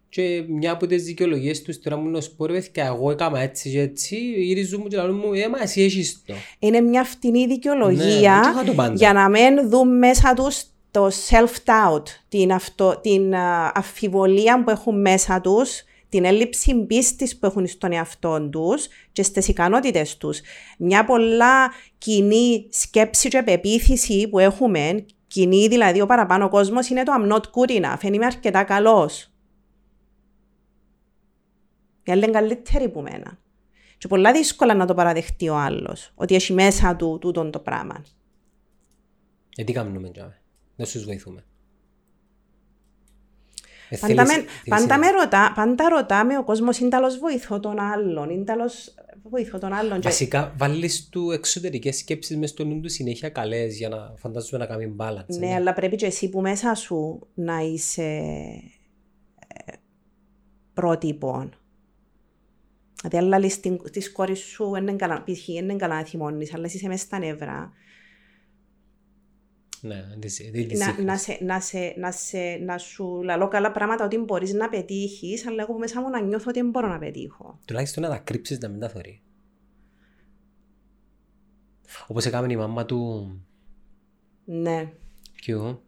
και μια από τις δικαιολογίες τους τώρα μου να σου πω ρε παιδιά, εγώ έκανα έτσι και έτσι, γυρίζουν μου και λένε μου, ε, μα εσύ έχεις το. Είναι μια φτηνή Ναι, δικαιολογία δεν είχα το πάντα. για να μην δουν μέσα τους το self-doubt, την, αυτό, την α, αφιβολία που έχουν μέσα τους, την έλλειψη πίστης που έχουν στον εαυτό τους και στις ικανότητες τους. Μια πολλά κοινή σκέψη και πεποίθηση που έχουμε, κοινή δηλαδή ο παραπάνω κόσμος, είναι το I'm not good enough, δεν είμαι αρκετά καλός. Οι άλλοι είναι καλύτεροι που μένα. Και πολλά δύσκολα να το παραδεχτεί ο άλλος, ότι έχει μέσα του τούτον το πράγμα. Ε, τι κάνουμε τζάμε; Δεν σου βοηθούμε. Ε, Πάντα, θέλεις- με, θέλεις- πάντα, με ρωτά, πάντα ρωτάμε ο κόσμος είναι τέλος βοηθώ τον άλλον, είναι τέλος βοηθώ τον άλλον. Και, Βασικά βάλεις του εξωτερικές σκέψεις μες στο νου του συνέχεια καλές για να φαντάζομαι να κάνει balance. ναι, αλλά πρέπει και εσύ που μέσα σου να είσαι ε, πρότυπο. Δηλαδή, αλλά λες την, της κόρης σου είναι καλά, π.χ. είναι καλά να θυμώνεις, αλλά εσύ είσαι μέσα στα νεύρα. Ναι, δεν τη- δεν τη να, δείχνεις. να, σε, να, σε, να, σε, να σου λαλώ καλά πράγματα ότι μπορείς να πετύχεις, αλλά εγώ που μέσα μου να νιώθω ότι δεν μπορώ να πετύχω. Τουλάχιστον να τα κρύψεις να μην τα θωρεί. Όπως έκαμε η μαμά του Ναι. Κιού.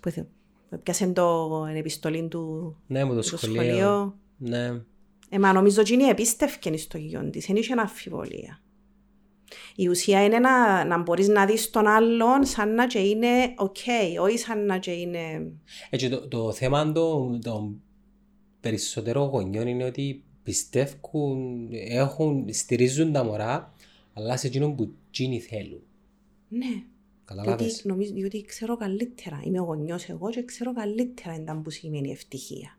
Που θε- που Πιάσε το την επιστολή του Ναι, με το στο σχολείο. σχολείο. Ναι. Ε, μα νομίζω ότι είναι επίστευκεν στο γιο της, δεν είχε αμφιβολία. Η ουσία είναι να, να μπορείς να δεις τον άλλον σαν να τζιαι είναι οκ, όχι σαν να τζιαι είναι... Έτσι, το, το θέμα των των περισσότερων γονιών είναι ότι πιστεύουν, έχουν, στηρίζουν τα μωρά, αλλά σε εκείνον που εκείνοι θέλουν. Ναι, διότι, Καταλάβες. νομίζω, διότι ξέρω καλύτερα. Είμαι ο γονιός εγώ και ξέρω καλύτερα εντά που σημαίνει ευτυχία.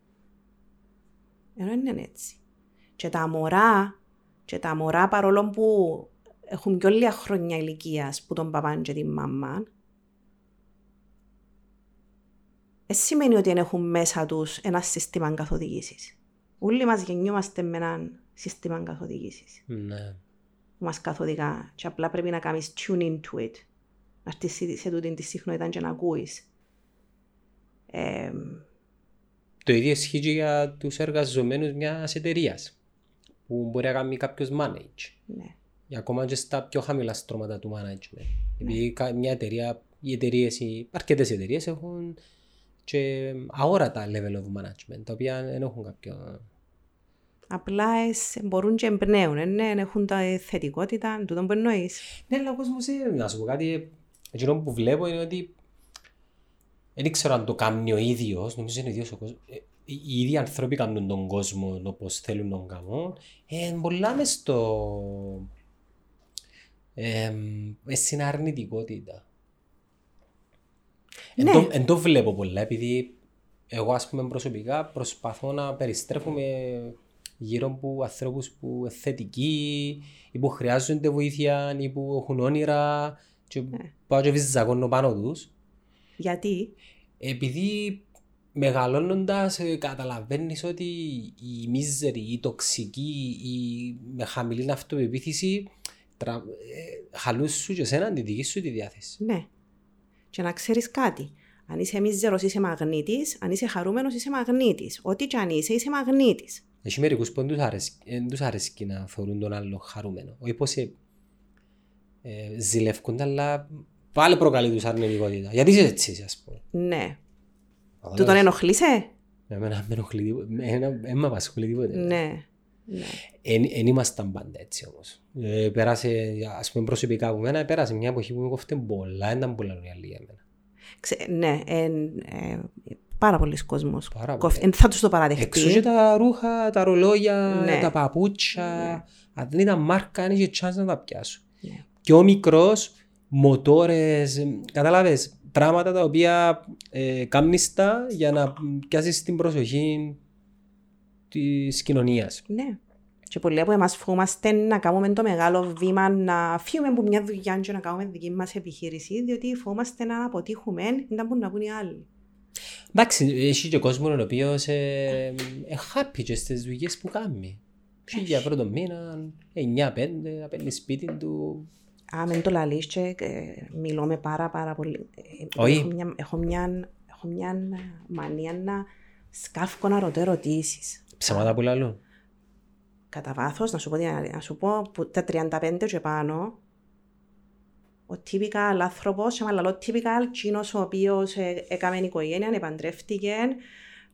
Ενώ είναι έτσι. Και τα μωρά, και τα μωρά παρόλο που έχουν πιο λίγα χρόνια ηλικίας που τον παπάν και την μαμά, δεν σημαίνει ότι δεν έχουν μέσα τους ένα σύστημα καθοδήγησης. Όλοι μας γεννιόμαστε με ένα σύστημα καθοδήγησης Ναι. που μας καθοδηγά και απλά πρέπει να κάνεις tune into it. Να έρθεις σε- σε τούτη τη συχνότητα και να ακούεις. Ε, Το ίδιο ισχύει και για τους εργαζομένους μιας εταιρείας που μπορεί να κάνει κάποιος manage. ναι. Ή ακόμα και στα πιο χαμηλά στρώματα του management. Επειδή κα- μια εταιρεία, οι εταιρείες, οι αρκετές εταιρείες έχουν και αόρατα level of management, τα οποία δεν έχουν κάποιο... Απλά ες, μπορούν και εμπνέουν, ε, ναι, έχουν τα θετικότητα, τούτο που εννοείς. Ναι, αλλά ο κόσμος, ε, να σου πω κάτι, ε, εκείνο που βλέπω είναι ότι δεν ξέρω αν το κάνει ο ίδιος, νομίζω είναι ο ίδιος ο κόσμος. Ε, Οι οι ίδιοι άνθρωποι κάνουν τον κόσμο όπως θέλουν να τον κάνουν. Ε, πολλά μες στο... Ε, μες στην αρνητικότητα. Εν, Ναι. το, εν το βλέπω πολλά, επειδή εγώ ας πούμε προσωπικά προσπαθώ να περιστρέφουμε γύρω από ανθρώπους που είναι θετικοί ή που χρειάζονται βοήθεια ή που έχουν όνειρα και πάω και βυζακώνω πάνω τους. Γιατί, Επειδή μεγαλώνοντας ε, καταλαβαίνεις ότι η μίζερη, η τοξική, η με χαμηλή αυτοπεποίθηση τρα... ε, χαλούν σου και εσένα τη δική σου τη διάθεση. ναι. Και να ξέρεις κάτι. Αν είσαι μίζερος είσαι μαγνήτης, αν είσαι χαρούμενος είσαι μαγνήτης. Ό,τι και αν είσαι, είσαι μαγνήτης. Έχει μερικούς που δεν τους αρέσκει, δεν τους αρέσκει να θεωρούν τον άλλο χαρούμενο. Όχι πως ε, ε, ζηλεύκονται, αλλά πάλι προκαλεί τους αρνητικότητα. Γιατί είσαι έτσι, εσύ, ας πούμε. Ναι. Καταλάβες. Του τον ενοχλείσαι; Εμένα με ενοχλεί τίποτα. Εμένα δεν με απασχολεί τίποτα. Ναι. Ναι. Εν ήμασταν πάντα έτσι όμως. Ε, πέρασε, ας πούμε προσωπικά από μένα, πέρασε μια εποχή που με κόφτε πολλά, δεν ήταν πολλά οι άλλοι για μένα. Ξε- ναι, εν, ε, πάρα πολλοί κόσμος. Πάρα κοφ- πολύ. εν θα τους το παραδεχτεί. Εξού και τα ρούχα, τα ρολόγια, Ναι. τα παπούτσια, αν δεν ήταν μάρκα, αν είχε chance να τα πιάσω. Ναι. Και ο μικρός, μοτόρες, ε, κατάλαβες, πράγματα τα οποία ε, κάνεις τα για να πιάσεις την προσοχή της κοινωνίας. Ναι. Και πολλοί από εμάς φοβούμαστε να κάνουμε το μεγάλο βήμα, να φύγουμε από μια δουλειά και να κάνουμε δική μας επιχείρηση, διότι φοβούμαστε να αποτύχουμε, δεν μπορούν να πούν οι άλλοι. Εντάξει, έχει και κόσμος ο οποίος ε, ε, happy και στις δουλειές που κάνει. Χίλια ευρώ το μήνα, 9-5, να παίρνει σπίτι του. Α, μεν το λαλείς και ε, μιλώ με πάρα πάρα πολύ. ε, Όχι. Έχω μια, έχω μια, έχω μια μανία να σκάφκω να ρωτώ ερωτήσεις. Ψέματα που λαλούν. Κατά βάθος, να σου πω, να σου πω που τα 35 και πάνω, ο typical άνθρωπος, σε μάλλον typical τσίνος ο οποίος έκαμε οικογένεια, επαντρεύτηκε,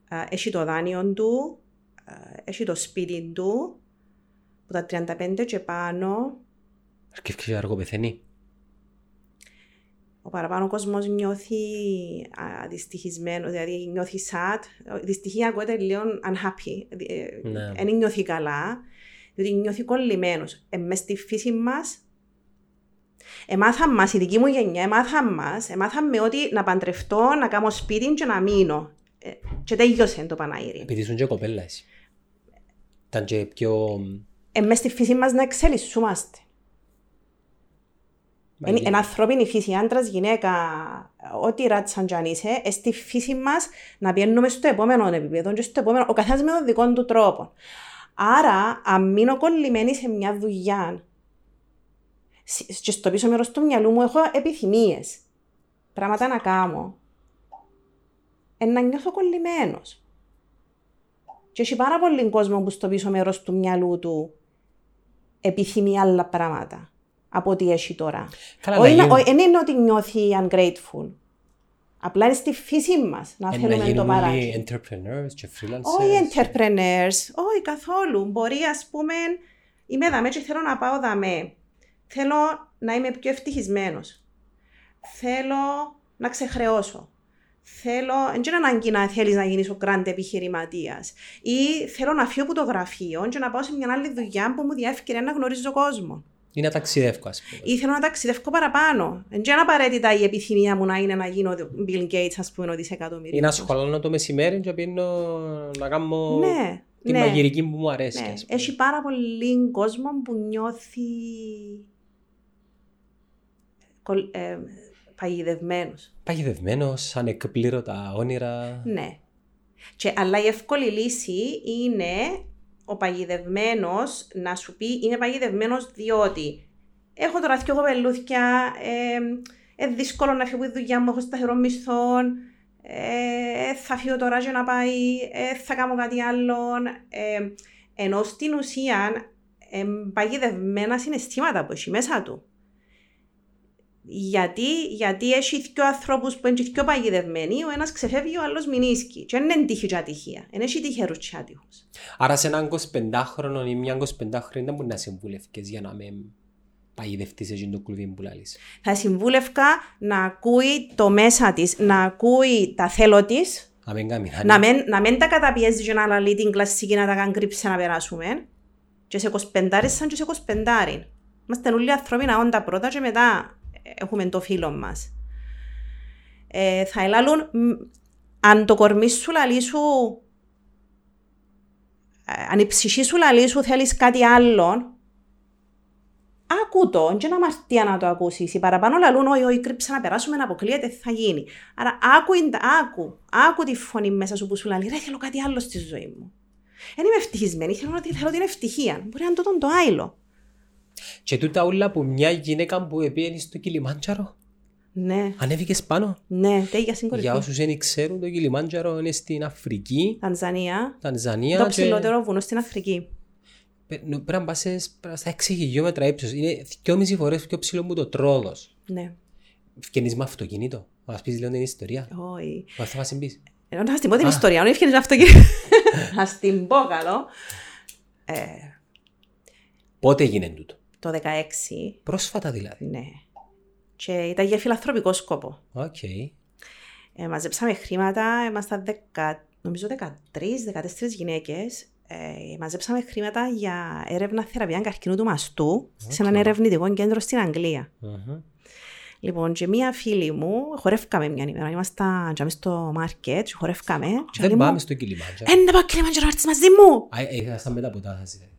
ε, έχει το δάνειο του, ε, έχει το σπίτι του, που τα 35 και πάνω, Αρκεύει αργό πεθαίνει. Ο παραπάνω κόσμος νιώθει α, δυστυχισμένο, δηλαδή νιώθει sad. Η δυστυχία ακούγεται λίγο unhappy, ε, Ναι. δεν νιώθει καλά, διότι νιώθει κολλημένος. Ε, μες στη φύση μας, εμάθαν μας, η δική μου γενιά, εμάθαν μας, εμάθαν με ότι να παντρευτώ, να κάνω σπίτι και να μείνω. Ε, και τέλειωσε το Παναήρι. Επειδή ήσουν και κοπέλα εσύ. Ήταν και πιο... Ε, μες στη φύση μας να εξελισσούμαστε. Είναι είναι ανθρώπινη φύση, άντρας, γυναίκα, ό,τι ράτσαν κι αν είσαι, ε, στη φύση μας να πιένουμε στο επόμενο επίπεδο και στο επόμενο, ο καθένας με τον δικό του τρόπο. Άρα, αν μείνω κολλημένη σε μια δουλειά σ- και στο πίσω μέρος του μυαλού μου έχω επιθυμίες, πράγματα να κάνω, ε, να νιώθω κολλημένος. Και έχει πάρα πολύ κόσμο που στο πίσω μέρος του μυαλού του επιθυμεί άλλα πράγματα από ό,τι έχει τώρα. Καλά, Όχι να να- γίνουν- όχι- Δεν είναι ότι νιώθει ungrateful. Απλά είναι στη φύση μας να Ε, να θέλουμε το γίνουν παράκι. όλοι entrepreneurs και freelancers. Όχι entrepreneurs, όχι καθόλου. Μπορεί, ας πούμε, είμαι δαμέ και θέλω να πάω δαμέ. Θέλω να είμαι πιο ευτυχισμένος. Θέλω να ξεχρεώσω. Θέλω, δεν είναι ανάγκη να θέλεις να γίνεις ο grand επιχειρηματίας. Ή θέλω να φύγω από το γραφείο και να πάω σε μια άλλη δουλειά που μου διά ευκαιρία να γνωρίζω κόσμο. Ή να ταξιδεύω, ας πούμε. Ή θέλω να ταξιδεύω παραπάνω. Δεν είναι απαραίτητα η επιθυμία μου να είναι να γίνω Bill Gates, ας πούμε, ο δισεκατομμύριος. Ή να σχολώνω το μεσημέρι και πίνω να κάνω Ναι, τη ναι. μαγειρική που μου αρέσει. Ναι, ας πούμε. έχει πάρα πολύ κόσμο που νιώθει κολ- ε, παγιδευμένος. Παγιδευμένος, ανεκπλήρωτα όνειρα. Ναι. Και, αλλά η εύκολη λύση είναι ο παγιδευμένος να σου πει είμαι παγιδευμένος διότι έχω τώρα δύο κοπελούθια, ε, ε, δύσκολο να φύγω από τη δουλειά μου, έχω σταθερό μισθό, ε, θα φύγω τώρα και να πάει, ε, θα κάνω κάτι άλλο. Ε, ενώ στην ουσία ε, παγιδευμένα συναισθήματα που έχει μέσα του. Γιατί, γιατί έχει δύο ανθρώπους που είναι και πιο παγιδευμένοι, ο ένας ξεφεύγει, ο άλλος μηνίσκει. Και δεν είναι τύχη και ατυχία. Δεν έχει τυχερούς και άτυχους. Άρα σε έναν 25χρονο ή μια 25χρονη δεν μπορεί να συμβουλεύκες για να με παγιδευτείς εκείνο το κλουβί που λαλείς. Θα συμβούλευκα να ακούει το μέσα της, να ακούει τα θέλω της, Να μην κάνει να μην, να μην τα καταπιέζει και να λαλεί την κλασική να τα κάνει κρύψε να περάσουμε. Και σε 25 σαν και σε 25. Είμαστε όλοι ανθρώπινα όντα πρώτα και μετά έχουμε το φίλο μας. Ε, θα ελάλουν, μ, αν το κορμί σου λαλεί σου, ε, αν η ψυχή σου λαλεί σου θέλεις κάτι άλλο, άκου το, και να αμαρτία να το ακούσεις. Οι παραπάνω λαλούν, όχι, όχι, κρύψε να περάσουμε, να αποκλείεται, θα γίνει. Άρα άκου, είναι τα- άκου, άκου τη φωνή μέσα σου που σου λέει, ρε, θέλω κάτι άλλο στη ζωή μου. Δεν είμαι ευτυχισμένη, θέλω, να- θέλω την ευτυχία. Μπορεί να είναι τούτον το άϊλο. Και τούτα όλα που μια γυναίκα που πήγαινε στο Κιλιμάντζαρο, Ναι, ανέβηκες πάνω. ναι, τέλεια συγκορυφή. Για όσους δεν ξέρουν, το Κιλιμάντζαρο είναι στην Αφρική, Τανζανία, Τανζανία το και ψηλότερο βουνό στην Αφρική. πε- νο- πρέπει να πας σε- πέρα στα 6 χιλιόμετρα ύψος. Είναι 2,5 φορές πιο ψηλό που το Τρόδος. Ναι, Φκαινείς με αυτοκίνητο. Να μας πεις λίγο την ιστορία. όχι. Μα θα μας την πεις. Ε, Να σας την πω την Α. ιστορία, όχι ευκαιρία αυτό και... Να σας την πω καλό. Ε, Πότε έγινε τούτο; Το 16, Πρόσφατα δηλαδή. ναι. Και ήταν για φιλανθρωπικό σκόπο. Οκ. Ε, μαζέψαμε χρήματα, ήμασταν δεκα, νομίζω 13-14 γυναίκες. Ε, μαζέψαμε χρήματα για έρευνα θεραπεία καρκίνου του μαστού σε έναν Οκ. ερευνητικό κέντρο στην Αγγλία. Μμμ. Λοιπόν, και μία φίλη μου, χορεύκαμε μια ημέρα, ήμασταν και στο μάρκετ και χορεύκαμε. και Δεν λέει πάμε μου, στο Κιλιμάντζαρο. «Ε, να πάω Κιλιμάντζαρο να έρθεις μαζί μου. Α, ε, Ήσασταν μετά από τα δηλαδή.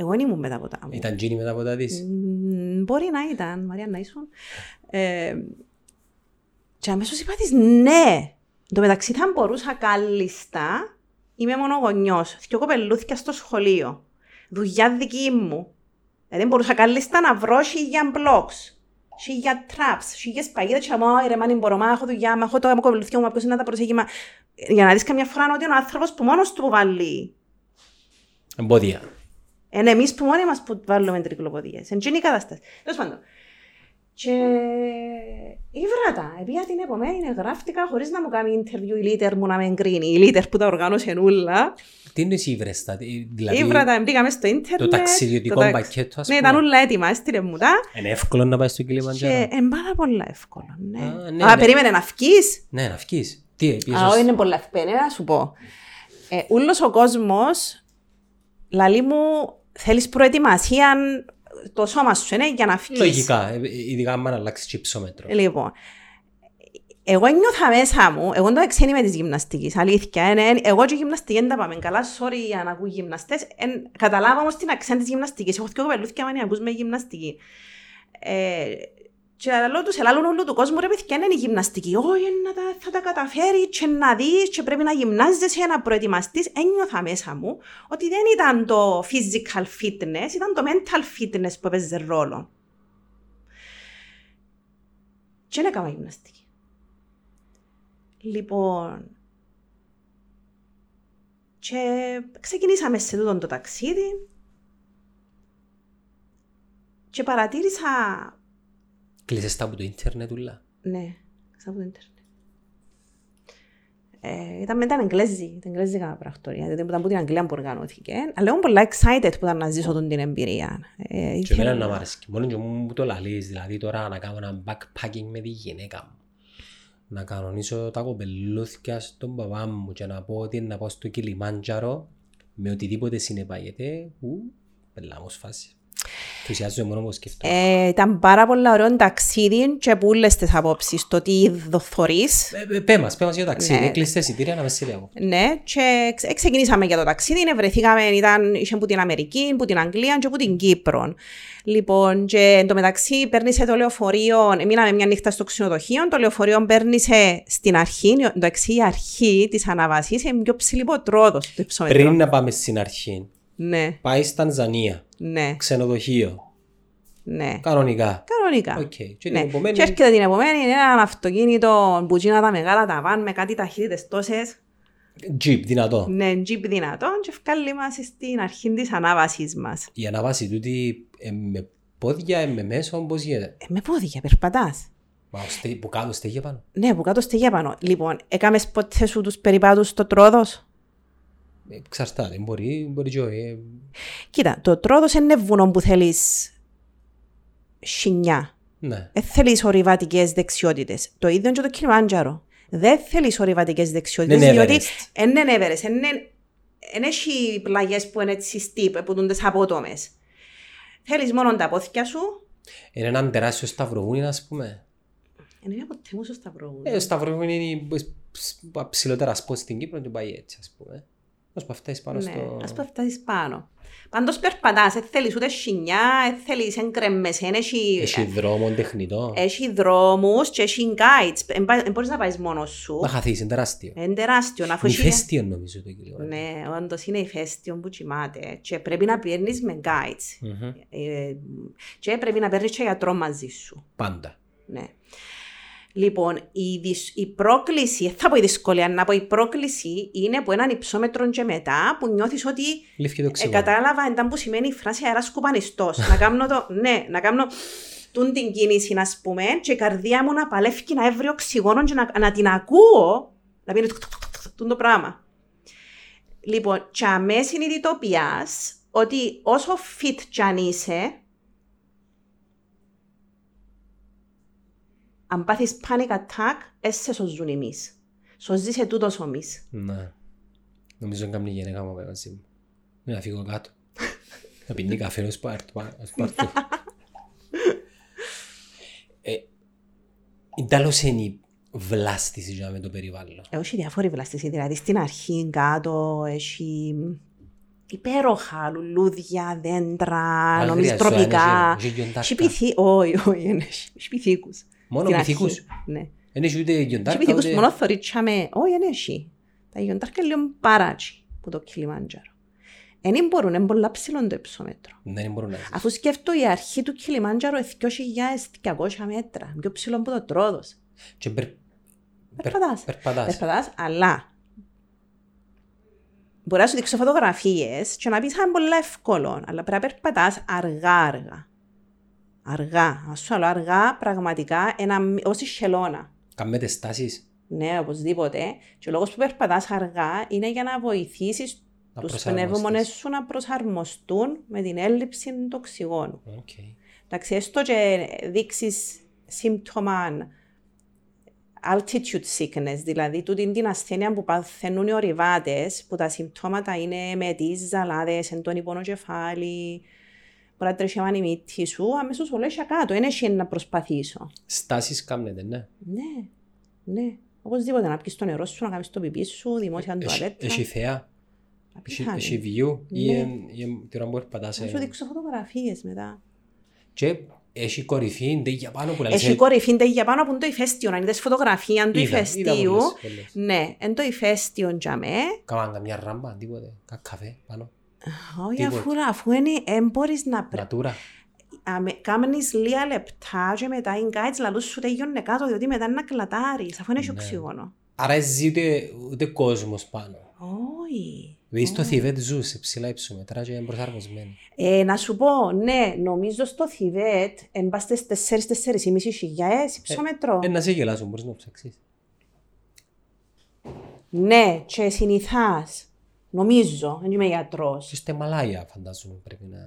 Εγώ δεν ήμουν μετά από τα μου. Ήταν τζίνι μετά από τα της. Μ, Μπορεί να ήταν, Μαρία να ήσουν. Ε, και αμέσως είπα της ναι. Εν τω μεταξύ θα μπορούσα κάλλιστα, είμαι μονογονιός, δυο κοπελούθηκια στο σχολείο, δουλειά δική μου. Δηλαδή μπορούσα κάλλιστα να βρω χίλια μπλοκς Χίλια traps, χίλιες παγίδες και αμώ, ρε μάνι μπορώ, μα έχω δουλειά, μα έχω το άμα κομπελουθιά μου, μα ποιος είναι να τα προσέχει, μα... Για να δεις καμιά φορά ότι είναι ο άνθρωπος που μόνος του βάλει. Εμπόδια. Είναι εμείς που μόνοι μας που βάλουμε τρικλοποδίες. Είναι η κατάσταση. Τέλος πάντων. Και ήβρα τα. Επία την επομένη γράφτηκα χωρίς να μου κάνει interview η Λίτερ μου να με εγκρίνει. Η Λίτερ που τα οργάνωσε νουλα. Τι είναι εσύ ήβρες τα, δηλαδή Ήβρα τα, μπήκα μέσα στο ίντερνετ. το ταξιδιωτικό το ταξ- πακέτο ας Ναι, πούμε. ήταν όλα έτοιμα, έστειλε μου τα. Είναι εύκολο να πάει στο Και Κιλιμαντζάρο. είναι πάρα πολύ εύκολο, ναι. Α, ναι, Α, ναι. περίμενε να βγεις. Ναι, να βγεις. Τι, πήγες Α, ως- όχι, είναι πολύ εύκολο, να σου πω. Ε, ούλος ο κόσμος, λαλή μου, θέλεις προετοιμασία, το σώμα σου είναι για να βγεις. Λογικά, ε, ειδικά άμα αλλάξεις και υψόμετρο. Λοιπόν, εγώ νιώθα μέσα μου, εγώ το εξένη με της γυμναστικής, αλήθεια. εν- εν- εγώ και η γυμναστική δεν τα πάμε καλά, sorry για να ακούω γυμναστές. εν- καταλάβα όμως την αξία της γυμναστικής. Έχω δύο κοπελούθια μανιακούς με γυμναστική. Ε, και λέω τους, ελάλουν όλου του κόσμου, ρε παιδιά, είναι η γυμναστική. Όχι, να τα, θα τα καταφέρει και να δεις και πρέπει να γυμνάζεσαι, να προετοιμαστείς. Ένιωθα μέσα μου ότι δεν ήταν το physical fitness, ήταν το mental fitness που έπαιζε ρόλο. Και δεν έκανα γυμναστική. Λοιπόν, και ξεκινήσαμε σε τούτο το ταξίδι και παρατήρησα, Κλείσες τα από το ίντερνετ ούλα. ναι, ξέρω από το ίντερνετ. Ε, ήταν μετά Εγγλέζη, ήταν Εγγλέζικα πρακτορία, δηλαδή ήταν από την Αγγλία που οργανώθηκε. Αλλά ήμουν πολλά excited που ήταν να ζήσω τον την εμπειρία. Ε, Και ήθελα- εμένα να μ' αρέσει. Μόνο και μου που το λαλείς, δηλαδή τώρα να κάνω ένα backpacking με τη γυναίκα μου. Να κανονίσω τα κοπελούθια στον παπά μου και να πω ότι να πάω στο Κιλιμάντζαρο με οτιδήποτε συνεπάγεται. Ου, πελάμος φάση. Ενθουσιάζομαι μόνο που σκεφτώ. Ε, ήταν πάρα πολύ ωραίο ταξίδι και πούλες τις απόψεις, το τι είδο θωρείς. Ε, ε, Πέ μας, πέ μας για το ταξίδι. Ναι. Έκλειστε εισιτήρια να μες συλλέγω. Ναι, και ξε- ξεκινήσαμε για το ταξίδι, ναι, βρεθήκαμε, ήταν, είχε από την Αμερική, από την Αγγλία και από την Κύπρο. Λοιπόν, και εν τω μεταξύ παίρνει το λεωφορείο, μείναμε μια νύχτα στο ξενοδοχείο, το λεωφορείο παίρνει στην αρχή, το εξή η αρχή της αναβασής, είναι πιο ψηλό τρόδο του υψόμετρου. Πριν να πάμε στην αρχή, Ναι, πάει στην Τανζανία, ναι, ξενοδοχείο, ναι. κανονικά. Κανονικά. Οκ. Και την Ναι. επομένη- Και έρχεται την επομένη, είναι ένα αυτοκίνητο που τζείνα τα μεγάλα τα βαν με κάτι ταχύτητες τόσες. Jeep, δυνατό. Ναι, τζιπ δυνατόν και βγάλει μας στην αρχή της ανάβασης μας. Η αναβάση τούτη ε, με πόδια, ε, με μέσο, πώς γίνεται; Ε, με πόδια, περπατάς. Μα ο στε- που κάτω ως τζιαι πάνω. Ναι, που κάτω ως τζιαι πάνω. Λοιπόν, έκαμες ποτέ σου τους περιπάτους στο Τρόοδος; Ε, Εξαρτάται, μπορεί, μπορεί και όχι. ε, Κοίτα, το τρόδος είναι βουνό που θέλεις σινιά. Ναι. Δεν θέλεις ορειβατικές δεξιότητες. Το ίδιο και το Κιλιμάντζαρο. Δεν θέλεις ορειβατικές δεξιότητες, Δεν είναι διότι Everest. δεν είναι Everest. Δεν έχει πλαγιές που είναι έτσι στύπ, που είναι τις απότομες. Θέλεις μόνο τα πόθηκια σου. Είναι έναν τεράστιο σταυροβούνι, ας πούμε. Δεν είναι ποτέ μου στο σταυρό. Ε, ο σταυροβούνι είναι η- τα ψηλότερα σποτ στην Κύπρο και πάει έτσι, ας πούμε. Ως που αυτά είσαι πάνω Ναι, στο... ας πω φτάσεις πάνω. Πάντως περπατάς, δεν θέλεις ούτε σινιά, δεν θέλεις εγκρεμμές, δεν έχει... Έχει δρόμο τεχνητό. Έχει δρόμους και έχει guides. Δεν μπορείς να πάεις μόνος σου. Να χαθείς, είναι τεράστιο. Είναι τεράστιο. να Είναι αφού έχει- ηφαίστειο νομίζω το κύριο. Ναι, όντως είναι ηφαίστειο που κοιμάται και πρέπει να παίρνεις με guides. Μμμ. Ε, και πρέπει να παίρνεις και γιατρό μαζί σου. Πάντα. Ναι. Λοιπόν, η, δυσ- η πρόκληση, δεν θα πω η δυσκολία, να πω η πρόκληση είναι από έναν υψόμετρο και μετά που νιώθεις ότι Λήφθηκε το ε, ξύλο. κατάλαβα εντά που σημαίνει η φράση αέρας κουπανιστός. να κάνω το, ναι, να κάνω τούν την κίνηση, να πούμε, και η καρδιά μου να παλεύει να έβρει οξυγόνο και να, να την ακούω, να πει τούν το πράγμα. Λοιπόν, και αμέ συνειδητοποιάς ότι όσο fit κι αν είσαι, αν πάθεις panic attack, έσαι σωζούν εμείς. Σωζείς ετούτος ομείς. Ναι. Νομίζω είναι καμία γυναίκα μου μαζί μου. Ναι, να φύγω κάτω. Να πίνει καφέ ως πάρτου. ως πάρτου. Ε, Είναι τέλος είναι η βλάστηση για με το περιβάλλον. Έχει διάφοροι βλαστές, δηλαδή στην αρχή κάτω έχει υπέροχα λουλούδια, δέντρα, Αν νομίζω χρειάζεται, τροπικά. έχει- έχει γιοντάρκα. Έχει πυθί, όχι, όχι, δεν έχει. Έχει πυθίκους. Μόνο Στην αρχή, πυθίκους. Ναι. Δεν έχει ούτε Έχει γιοντάρκα πυθίκους ούτε... μόνο θωρίτσα με, όχι, δεν έχει. Τα γιοντάρκα είναι λίγο παράτσι που το Κιλιμάντζαρο. Δεν μπορούν, είναι πολλά ψηλό το υψόμετρο. Δεν μπορούν να ζήσουν. Αφού σκέφτω η αρχή του Κιλιμάντζαρο είναι 2.200 μέτρα, πιο ψηλό από το τρόδος. Και περ... Περπατάς. Περπατάς. Περπατάς, αλλά μπορείς να σου δείξω φωτογραφίες και να πεις αν είναι πολύ εύκολο, αλλά πρέπει να περπατάς αργά-αργά. Αργά, ας σου λέω αργά, πραγματικά, ένα, μ- ως η χελώνα. Κάμετε στάσεις. Ναι, οπωσδήποτε. Και ο λόγος που περπατάς αργά είναι για να βοηθήσεις Να τους προσαρμοστείς. πνεύμονες σου να προσαρμοστούν με την έλλειψη του οξυγόνου. Οκ. Εντάξει, έστω και δείξεις σύμπτωμα altitude sickness, δηλαδή τούτη την ασθένεια που παθαίνουν οι ορειβάτες, που τα συμπτώματα είναι με τις ζαλάδες, εντόνι πόνο κεφάλι, μπορεί να τρέχει η μύτη σου, αμέσως όλο έχει κάτω, είναι έχει να προσπαθήσω. Στάσεις κάμνετε, ναι. Ναι, ναι. Οπωσδήποτε να πιεις το νερό σου, να κάνεις το πιπί σου, δημόσια Έχει- τουαλέτα. Έχει θέα, έχει, Απίθανη. έχει view ή Ναι. εν- ή εν- την ώρα που περπατάς. Να σου ε, δείξω φωτογραφίες μετά. Και έχει κορυφή, ντε για πάνω που λαλείς, Έχει ε, κορυφή ντε για πάνω από το ηφαίστειο. Αν είδες φωτογραφία του είδα- είδα ηφαιστείου, πολλές, πολλές. ναι, εν το ηφαίστειο για με. Κάμαν καμιά ράμπα, τίποτε, κα- καφέ πάνω, Όχι, Τίποτε. αφού, αφού είναι, εν μπορείς να πρε... νατούρα. αμε- Κάμνεις λίγα λεπτά και μετά οι guides λαλούς σου τελειώνε κάτω, διότι μετά είναι να κλατάρεις, αφού είναι έχει Ναι. οξυγόνο. Άρα δεν ζει ούτε, ούτε κόσμος πάνω. Όχι. Δηλαδή στο Θιβέτ ζουν σε ψηλά υψόμετρα και είναι προσαρμοσμένοι. Ε, να σου πω, ναι, νομίζω στο Θιβέτ, εν πας στις 4-4,5 χιλιάες υψόμετρο. Ε, να σε γελάσουν, μπορείς να ψάξεις. Ναι, και συνηθάς. Νομίζω, δεν είμαι γιατρός. Και στα Μαλάια φαντάζομαι πρέπει να...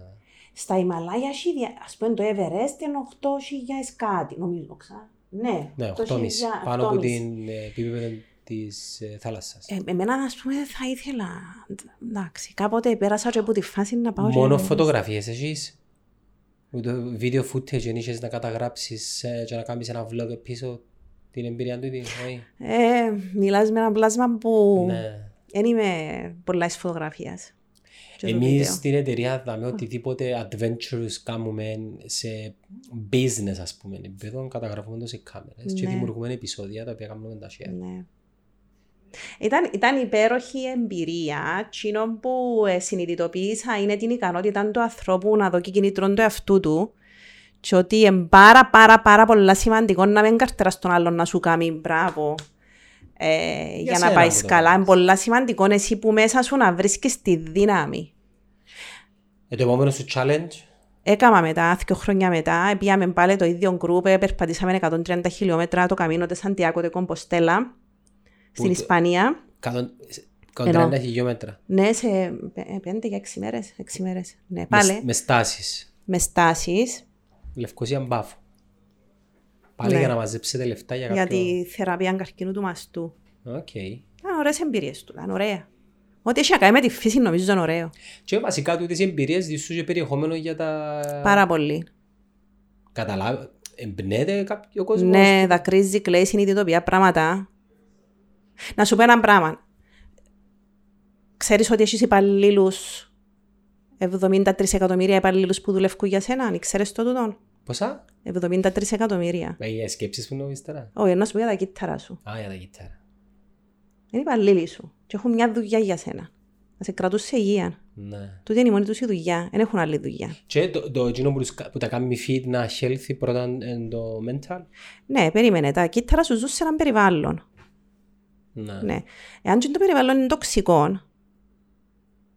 Στα Ιμαλάια, έχει δια- ας πούμε το Everest είναι 8.000 κάτι, νομίζω ξα. Ναι, Ναι, 8,5 πάνω από την ε, επίπεδο της ε, θάλασσας. Ε, εμένα, ας πούμε, θα ήθελα, εντάξει, κάποτε πέρασα και από τη φάση να πάω Μόνο και- φωτογραφίες έχεις; Ούτε βίντεο footage δεν είχες να καταγράψεις ε, και να κάνεις ένα vlog πίσω την εμπειρία του. την- όχι; Ε, μιλάς με ένα πλάσμα που Ναι. Δεν είμαι πολλά της φωτογραφίας. Και το Εμείς βίντεο. στην εταιρεία δάμε οτιδήποτε adventures κάνουμε σε business ας πούμε επίπεδο, καταγραφούμε το σε κάμερες και Ναι. δημιουργούμε επεισόδια τα οποία κάνουμε τα share. Ναι. Ήταν, ήταν υπέροχη εμπειρία. Τσίνο που ε, συνειδητοποίησα είναι την ικανότητα του ανθρώπου να δω και κινήτρον του εαυτού του και ότι είναι πάρα πάρα πάρα πολλά σημαντικό να μην καρτεράς τον άλλον να σου κάνει μπράβο ε, για, να σένα πάεις που το καλά. Είναι κάνεις. πολλά σημαντικό εσύ που μέσα σου να βρίσκεις τη δύναμη. Ε, το επόμενο σου challenge, Έκαμα μετά, δύο χρόνια μετά, πήγαμε πάλι το ίδιο γκρουπ, ε, περπατήσαμε 130 χιλιόμετρα το καμίνο de Santiago de Compostela στην το- Ισπανία. 130 χιλιόμετρα. Ναι, σε πέ- πέντε για έξι μέρες. Έξι μέρες. Ναι, πάλι. Με, με στάσεις. Με στάσεις Λευκοσία Πάφο. Πάλι Ναι. για να μαζέψετε λεφτά για για κάποιο... τη θεραπεία καρκίνου του μαστού. Οκ. Ήταν ωραίες εμπειρίες του, ήταν ωραία. Ό,τι έχει να κάνει με τη φύση νομίζω είναι ωραίο. Και βασικά τούτες οι εμπειρίες δίσου και περιεχόμενο για τα... Πάρα πολύ. Καταλάβει. Εμπνέεται κάποιο κόσμο; Ναι, δακρύζει, κλαίει, συνειδητοποιεί πράγματα. Να σου πω ένα πράγμα. Ξέρεις ότι έχεις υπαλλήλους 73 εκατομμύρια υπαλλήλους που δουλεύουν για σένα, ξέρεις το τούτο. Πόσα; 73 εκατομμύρια. Ε, για σκέψεις που νομίζεις τώρα. Όχι, να σου πω για τα κύτταρα σου. Α, για τα κιθάρα. Είναι υπαλλήλοι σου και έχουν μια δουλειά για σένα. Να σε κρατούν σε υγεία. Ναι. Τούτη είναι η μόνη τους η δουλειά. Δεν έχουν άλλη δουλειά. Και το, το εκείνο που, τους κα- που τα κάνει fit να healthy πρώτα είναι το mental. Ναι, περίμενε. Τα κύτταρα σου ζουν σε έναν περιβάλλον. Ναι. Ναι. Εάν και το περιβάλλον είναι τοξικό,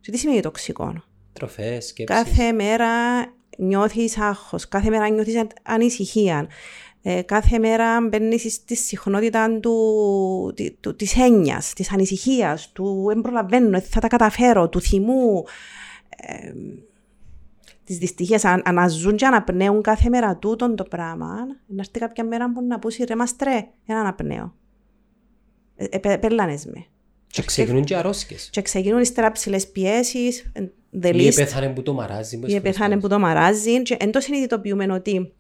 και τι σημαίνει τοξικό; Τροφές, σκέψεις. Κάθε μέρα νιώθεις άγχος, κάθε μέρα νιώθεις αν- ανησυχία. Ε, κάθε μέρα μπαίνεις στη συχνότητα του, τη- του, της έννοιας, της ανησυχίας, του «δεν προλαβαίνω, θα τα καταφέρω», του θυμού, ε, της δυστυχίας. Αν, αναζούν και αναπνέουν κάθε μέρα τούτον το πράγμα, να έρθει κάποια μέρα που να πούσει «ρε μαστρέ, ένα αναπνέω». Ε, ε, πε- πελάνες με. Και ξεκινούν και αρρώσκες. Και ξεκινούν ύστερα ψηλές πιέσεις, ε, the Ή list πέθανε που το μαράζει. ή πεθάνε που το μαράζει και εν το συνειδητοποιούμε ότι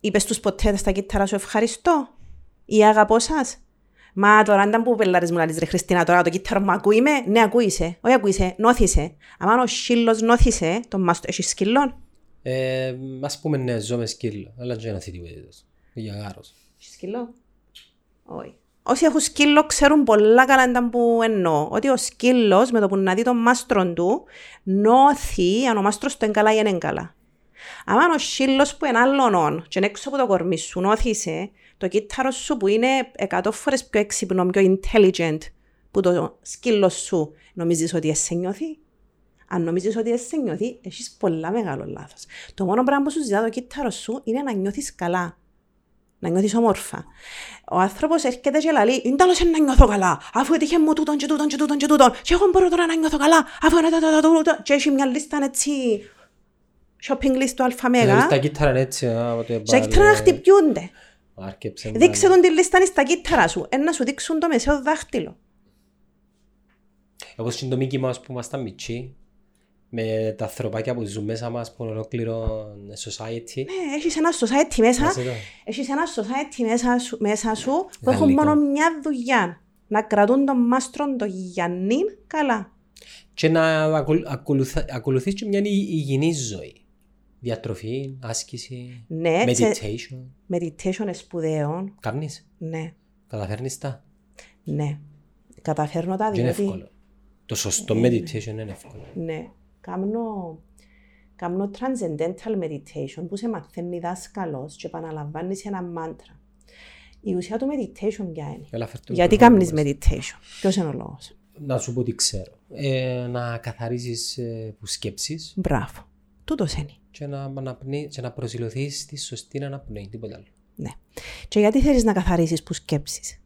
είπες τους ποτέ στα κύτταρα σου ευχαριστώ ή αγαπώ σας. Μα τώρα αν ήταν που πελάρες μου λαλείς ρε Χριστίνα τώρα το κύτταρο μου ακούει με, ναι ακούησε, όχι ακούησε, νόθησε. Αν ο σύλλος νόθησε, το μάστο έχεις σκύλον. Ε, ας πούμε ναι, ζω με σκύλο. Αλλά δεν είναι θητή Για γάρος. Έχεις σκύλο. Όχι. Όσοι έχουν σκύλο ξέρουν πολλά καλά ήταν που εννοώ. Ότι ο σκύλος με το που να δει τον μάστρο του, νιώθει αν ο μάστρος του είναι καλά ή δεν είναι καλά. Αν ο σκύλος που είναι άλλον και είναι έξω από το κορμί σου, νιώθησε το κύτταρος σου που είναι 100 φορές πιο έξυπνο, πιο intelligent που το σκύλος σου, νομίζεις ότι σε νιώθει; Αν νομίζεις ότι σε νιώθει, έχεις πολλά μεγάλο λάθος. Το μόνο πράγμα που σου ζητά το κύτταρος σου είναι να νιώθεις καλά να νιώθεις όμορφα. Ο άνθρωπος έρχεται και λέει, είναι τέλος να νιώθω καλά, αφού έτυχε μου τούτον και τούτον και τούτον και τούτον και εγώ μπορώ τώρα να νιώθω καλά, αφού είναι τούτον τούτον και έχει μια λίστα έτσι, shopping list του αλφαμέγα. Στα κύτταρα είναι έτσι. Και κύτταρα να χτυπιούνται. Δείξε τον τη λίστα στα κύτταρα σου, ένα σου δείξουν το μεσαίο δάχτυλο. Όπως είναι το Mickey Mouse που ήμασταν μητσί, με τα ανθρωπάκια που ζουν μέσα μας που είναι ολόκληρο society. Ναι, έχεις ένα society μέσα, έχεις ένα society μέσα σου, μέσα σου που έχουν μόνο μια δουλειά. Να κρατούν τον μάστρο το Γιάννη καλά. Και να ακολουθ, ακολουθείς και μια υγιεινή ζωή. Διατροφή, άσκηση, ναι, meditation. Meditation είναι σπουδαίο. Κάνεις; Ναι. Καταφέρνεις τα; Ναι. Καταφέρνω τα διότι... Είναι εύκολο. Το σωστό ναι. meditation είναι εύκολο. Ναι κάνω, κάνω transcendental meditation που σε μαθαίνει δάσκαλος και επαναλαμβάνεις ένα μάντρα. Η ουσία του meditation ποια είναι; Γιατί κάνεις meditation; Ποιος είναι ο λόγος; Να σου πω τι ξέρω. Ε, να καθαρίζεις ε, που σκέψεις. Μπράβο. Τούτος είναι. Και να, αναπνεί, και να προσιλωθείς στη σωστή αναπνοή, τίποτα άλλο. Ναι. Και γιατί θέλεις να καθαρίσεις που σκέψεις;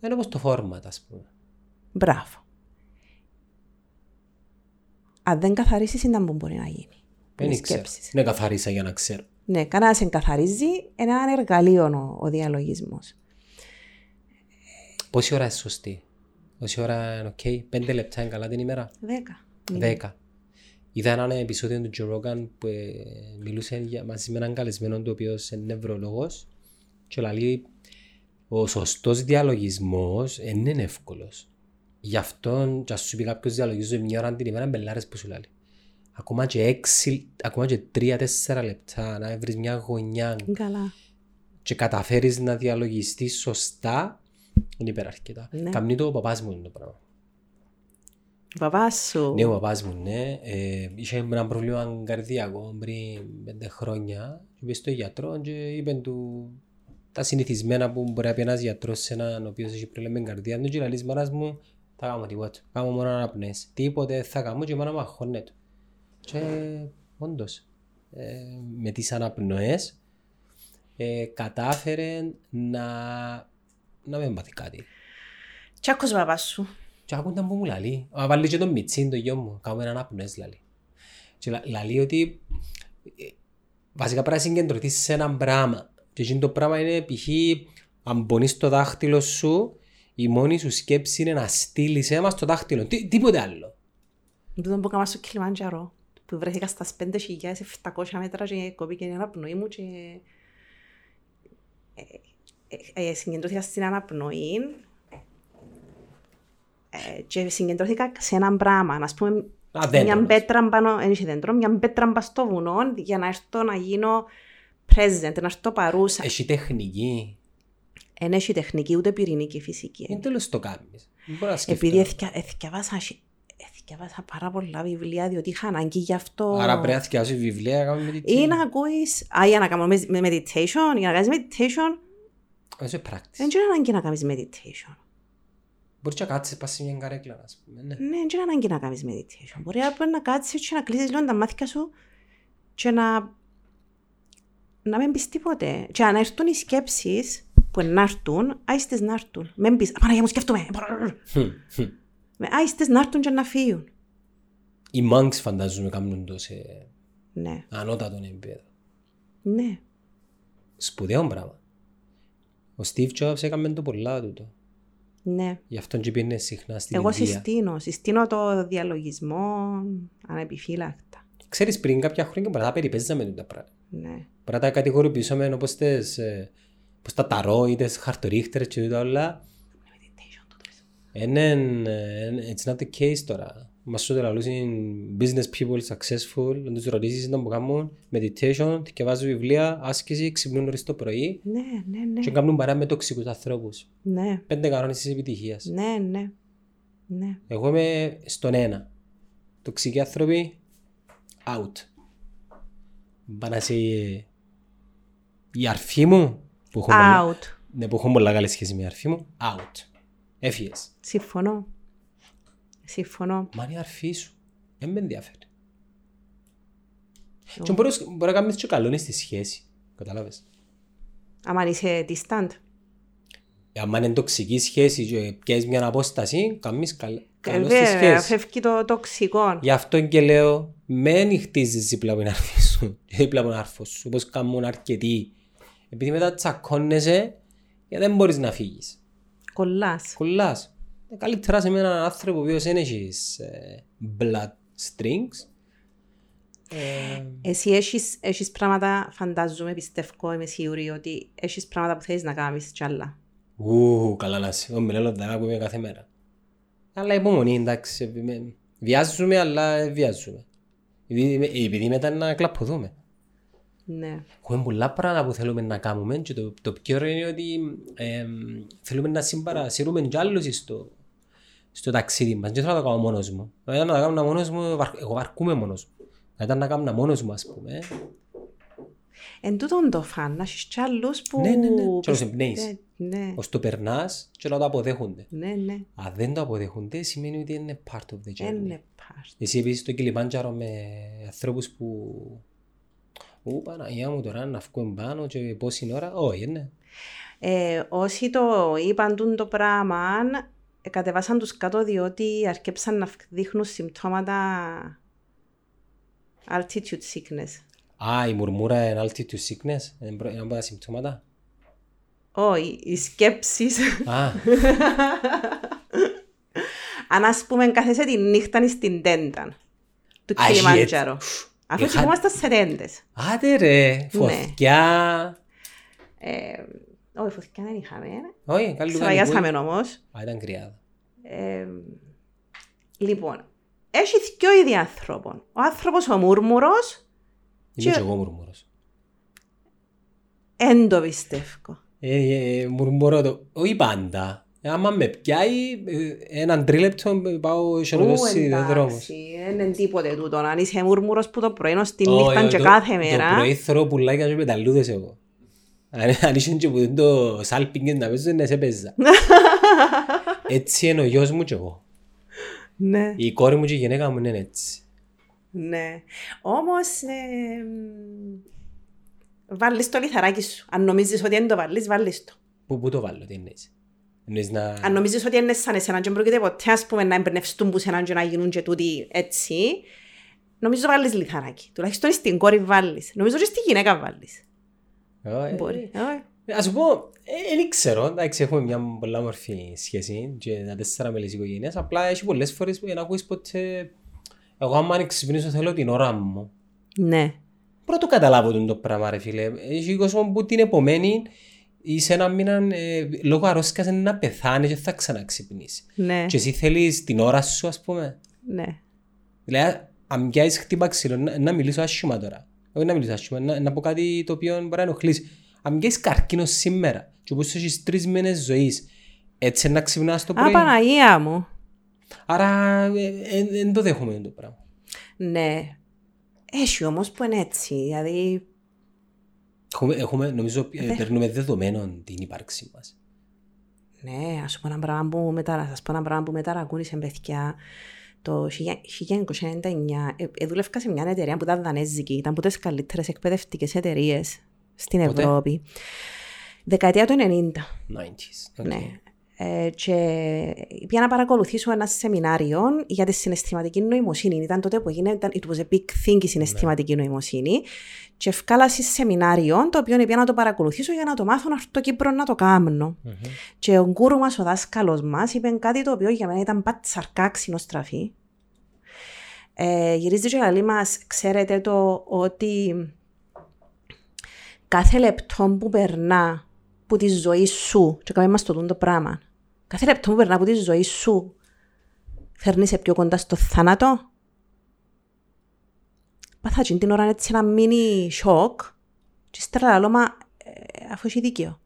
Είναι όπως το φόρμα, ας πούμε. Μπράβο αν δεν καθαρίσει, ήταν που μπορεί να γίνει. Δεν ξέρω. Ναι, καθαρίσα για να ξέρω. Ναι, κανένα δεν καθαρίζει. Είναι ένα εργαλείο ο, ο διαλογισμός. Πόση ώρα είναι σωστή; Πόση ώρα είναι οκ. Πέντε λεπτά είναι καλά την ημέρα; Δέκα. Δέκα. Είδα ένα επεισόδιο του Joe Rogan που ε, μιλούσε για, μαζί με έναν καλεσμένο του οποίος είναι νευρολόγος και λέει ο σωστός διαλογισμός δεν είναι εύκολος. Γι' αυτό και ας σου πει κάποιος διαλογίζει μια ώρα την ημέρα παπάρες που σου λέει. Ακόμα και έξι, ακόμα και τρία-τέσσερα λεπτά να βρεις μια γωνιά Καλά. και καταφέρεις να διαλογιστείς σωστά είναι υπεραρκετά. Ναι. Καμνεί το ο παπάς μου είναι το πράγμα. Ο παπάς σου. Ναι, ο παπάς μου, ναι. Ε, είχε ένα πρόβλημα καρδιακό πριν πέντε χρόνια και είπε στο γιατρό και είπε του τα συνηθισμένα που μπορεί να πει ένας γιατρός σε έναν ο οποίος έχει πρόβλημα με καρδιά του και λέει μάρας μου θα κάνω τίποτα. Κάνω μόνο αναπνές. Τίποτε θα κάνω και μόνο μαχώνεται. Και όντως, ε, με τις αναπνοές ε, κατάφερε να, να μην μάθει κάτι. Τι άκουσες παπάς σου. Και άκουνταν που μου λαλεί. Α, βάλει και τον Μιτσίν το γιο μου. Κάνουμε έναν αναπνοές λαλεί. Και λαλεί ότι ε, βασικά πρέπει να συγκεντρωθείς σε έναν πράγμα. Και εκείνο το πράγμα είναι π.χ. αν πονείς το δάχτυλο σου η μόνη σου σκέψη είναι να στείλεις αίμα στο δάχτυλο. Τι, τίποτε άλλο. Δεν που κάμα στο Κιλιμάντζαρο, που βρέθηκα στα 5.700 μέτρα και κόπηκε η αναπνοή μου και ε, ε, ε, συγκεντρώθηκα στην αναπνοή ε, και συγκεντρώθηκα σε έναν πράγμα, να πούμε Α, μια πέτρα πάνω, δεν δέντρο, μια πέτρα πάνω στο βουνό για να έρθω να γίνω present, να έρθω παρούσα. Έχει τεχνική. Δεν έχει τεχνική ούτε πυρηνική φυσική. Δεν τέλος το κάνεις. Επειδή έθιαβασα πάρα πολλά βιβλία διότι είχα ανάγκη γι' αυτό. Άρα πρέπει να θυκιάσεις βιβλία να κάνεις meditation. Ή να ακούεις, α, για να κάνω meditation, για να κάνεις meditation. Eso practice. Δεν είναι ανάγκη να κάνεις meditation. Μπορείς να κάτσεις πας σε μια καρέκλα, ας πούμε. Ναι, ναι δεν είναι ανάγκη να κάνεις meditation. Μπορεί να κάτσεις και να κλείσεις λίγο τα μάτια σου και να, να μην πεις τίποτε. Και αν έρθουν οι σκέψεις, που να έρθουν, άιστες να έρθουν. Μην πεις, Παναγία μου σκέφτομαι. Άιστες να έρθουν και να φύγουν. Οι monks φαντάζομαι κάνουν το σε ναι. ανώτατον επίπεδο. Ναι. Σπουδαίο πράγμα. Ο Steve Jobs έκαμε το πολλά τούτο. Ναι. Γι' αυτό και πήγαινε συχνά στην Εγώ Ινδία. συστήνω. Συστήνω το διαλογισμό ανεπιφύλακτα. Ξέρεις πριν κάποια χρόνια μπορεί να περιπέζαμε τα πράγματα. Ναι. Μπορεί να τα κατηγοροποιήσουμε όπως τες ε, πως τα ταρό ή τις χαρτορίχτερες και όλα. Είναι, it's not the case τώρα. Μας σου λαλούσουν business people successful, να τους ρωτήσεις να που κάνουν meditation, και βάζουν βιβλία, άσκηση, ξυπνούν νωρίς το πρωί Ναι, ναι, ναι. και κάνουν παρά με τοξικούς ανθρώπους. Ναι, Πέντε κανόνες της επιτυχίας. ναι, ναι. Ναι. Εγώ είμαι στον ένα. Τοξικοί άνθρωποι, out. Πανάσει η αρφή μου, που έχω, πολλά, Out. ναι, που έχω πολλά καλή σχέση με η αρφή μου, out. Έφυγες. Συμφωνώ. Συμφωνώ. Μα είναι η αρφή σου. Δεν με ενδιαφέρει. Και μπορείς, μπορεί να κάνεις και καλό είναι στη σχέση. Κατάλαβες. Αν είσαι distant. Αν είναι τοξική σχέση και πιέσεις μια απόσταση, κάνεις καλ, καλό στη Βέβαια, σχέση. φεύγει το τοξικό. Γι' αυτό και λέω, μην χτίζεις δίπλα από την αρφή σου και δίπλα από τον άρφο σου, όπως κάνουν αρκετοί. Επειδή μετά τσακώνεσαι και δεν μπορείς να φύγεις. Κολλάς. Κολλάς. Ε, Καλύτερα σε με έναν άνθρωπο ο οποίος δεν έχεις ε, blood strings. Ε, Εσύ έχεις, έχεις πράγματα, φαντάζομαι, πιστεύω, είμαι σίγουρη ότι έχεις πράγματα που θέλεις να κάνεις κι άλλα. Ου, καλά να σε. Ο Μιλέλο δεν ακούμε κάθε μέρα. Αλλά υπομονή, εντάξει. ε, με- Βιάζουμε, αλλά ε, βιάζουμε. Επειδή, επειδή μετά να κλαπωδούμε. Ναι. Έχουμε πολλά πράγματα που θέλουμε να κάνουμε και το, το πιο ωραίο είναι ότι ε, θέλουμε να συμπαρασύρουμε κι άλλους στο, στο ταξίδι μας. Δεν θέλω να το κάνω μόνος μου. Αν ήταν να το κάνω μόνος μου, βαρ- εγώ βαρκούμε μόνος μου. Αν ήταν να κάνω μόνος μου, ας πούμε. Εν τούτον το φαν, να έχεις κι άλλους που... Ναι, ναι, ναι. Και να τους πιστε- εμπνέεις. Ναι, Ως το περνάς και να το αποδέχονται. ναι, ναι. Αν δεν το αποδέχονται, σημαίνει ότι είναι part of the journey. Είναι part. Εσύ επίσης στο Κιλιμάντζαρο με ανθρώπους που... Ού, Παναγία μου τώρα να βγούμε πάνω και πόση ώρα; Όχι, ναι. Ε, όσοι το είπαν τούν το πράγμα, ε, κατεβάσαν τους κάτω διότι αρκέψαν να δείχνουν συμπτώματα altitude sickness. Α, η μουρμούρα είναι altitude sickness; Είναι προ- είναι από τα συμπτώματα; Όχι, οι σκέψεις. Α, Αν ας πούμε κάθεσαι τη νύχτα στην τέντα του Α, έχει Κιλιμάντζαρο. Έτσι. Αφού Είχα- κοιμόμαστε σε τέντες. άντε ρε, φωτιά. Ε, Όχι, φωτιά δεν είχαμε. ε. Όχι, καλή Σφαγιάσαμε όμως. Α, ήταν κρυάδα. Ε, λοιπόν, έχει δυο είδη άνθρωπων. Ο άνθρωπος ο μούρμουρος, Είμαι Και- και εγώ μουρμούρος. εν το πιστεύω. Ε, ε, μουρμουρώ το, όχι πάντα. Ε, Άμα με πιάει, ε, έναν τρίλεπτο πάω σε Ου, ολοδόση δρόμος. εντάξει, δεν είναι τίποτε τούτο. Αν είσαι μούρμουρος που το πρωί ως τη Όχι, νύχτα όχι, και το- κάθε Το μέρα. πρωί θωρώ πουλάκια και πεταλούδες εγώ. Αν αν ήσουν και που δεν το σάλπιγγες να παίζω, ναι σε παίζα. Έτσι είναι ο γιος μου και εγώ. Ναι, Η κόρη μου και η γυναίκα μου είναι έτσι. ναι. Όμως, ε, μ, βάλεις το λιθαράκι σου. Αν νομίζεις ότι δεν το βάλεις, βάλεις το. Πού, πού το βάλω, τι εννοείς. Εννοείς; Να... Αν νομίζεις ότι είναι σαν εσένα και δεν πρόκειται ποτέ ας πούμε, να εμπνευστούν που σέναν και να γίνουν και τούτοι έτσι, νομίζω βάλεις λιθαράκι. Τουλάχιστον στην κόρη βάλεις. Νομίζω και στη γυναίκα βάλεις. Ε, Μπορεί. Ε, ε, Ας σου πω, ε, δεν ξέρω, εντάξει έχουμε μια πολλά μορφή σχέση και τα τέσσερα μέλη της οικογένειας, απλά έχει πολλές φορές που δεν ακούεις ποτέ... Εγώ άμα ξυπνήσω θέλω την ώρα μου. Ναι. Πρώτο καταλάβω τον το πράγμα ρε φίλε. Έχει κόσμο που την επομένη ή σε ένα μήνα ε, λόγω αρρώσκας είναι να πεθάνεις και θα ξαναξυπνήσεις. Ναι. Και εσύ θέλεις την ώρα σου ας πούμε. Ναι. Δηλαδή αν πιάσεις χτύπα ξύλο να, να μιλήσω άσχημα τώρα. Όχι να μιλήσω άσχημα, να, να πω κάτι το οποίο μπορεί να ενοχλήσει. Αν πιάσεις καρκίνος σήμερα και όπως έχεις τρεις μήνες ζωής έτσι να ξυπνάς το Α, πρωί. Παναγία μου. Άρα δεν το δέχομαι το πράγμα. Ναι. Έχει όμως που είναι έτσι. Δηλαδή, Έχουμε, έχουμε νομίζω ε, παίρνουμε δεδομένων την ύπαρξή μας. ναι, ας σου πω ένα πράγμα που μετά, να σας πω ένα πράγμα που μετά ακούνησε παιδιά. Το 1999 ε, ε, δούλευκα σε μια εταιρεία που ήταν δανέζικη. Ήταν από τις καλύτερες εκπαιδευτικές εταιρείες στην Πότε; Ευρώπη. Δεκαετία του 90. 90s. Okay. Ναι. Ε, και πήγα να παρακολουθήσω ένα σεμινάριο για τη συναισθηματική νοημοσύνη. Ήταν τότε που έγινε, ήταν, it was a big thing η συναισθηματική νοημοσύνη. Και ευκάλασα σεμινάριο, το οποίο πήγα να το παρακολουθήσω για να το μάθω να έρθω στο Κύπρο να το κάνω. Και ο γκούρου μας, ο δάσκαλος μας, είπε κάτι το οποίο για μένα ήταν πατσαρκά ξυνοστραφή. Ε, γυρίζει και λέει μας, ξέρετε το ότι κάθε λεπτό που περνά που τη ζωή σου, και κάμε μας το τούν το πράγμα, κάθε λεπτό που περνά που τη ζωή σου, φέρνεις σε πιο κοντά στο θάνατο. Πάθα και την ώρα έτσι ένα μίνι σοκ και ύστερα λέω, μα ε, αφού έχει δίκιο.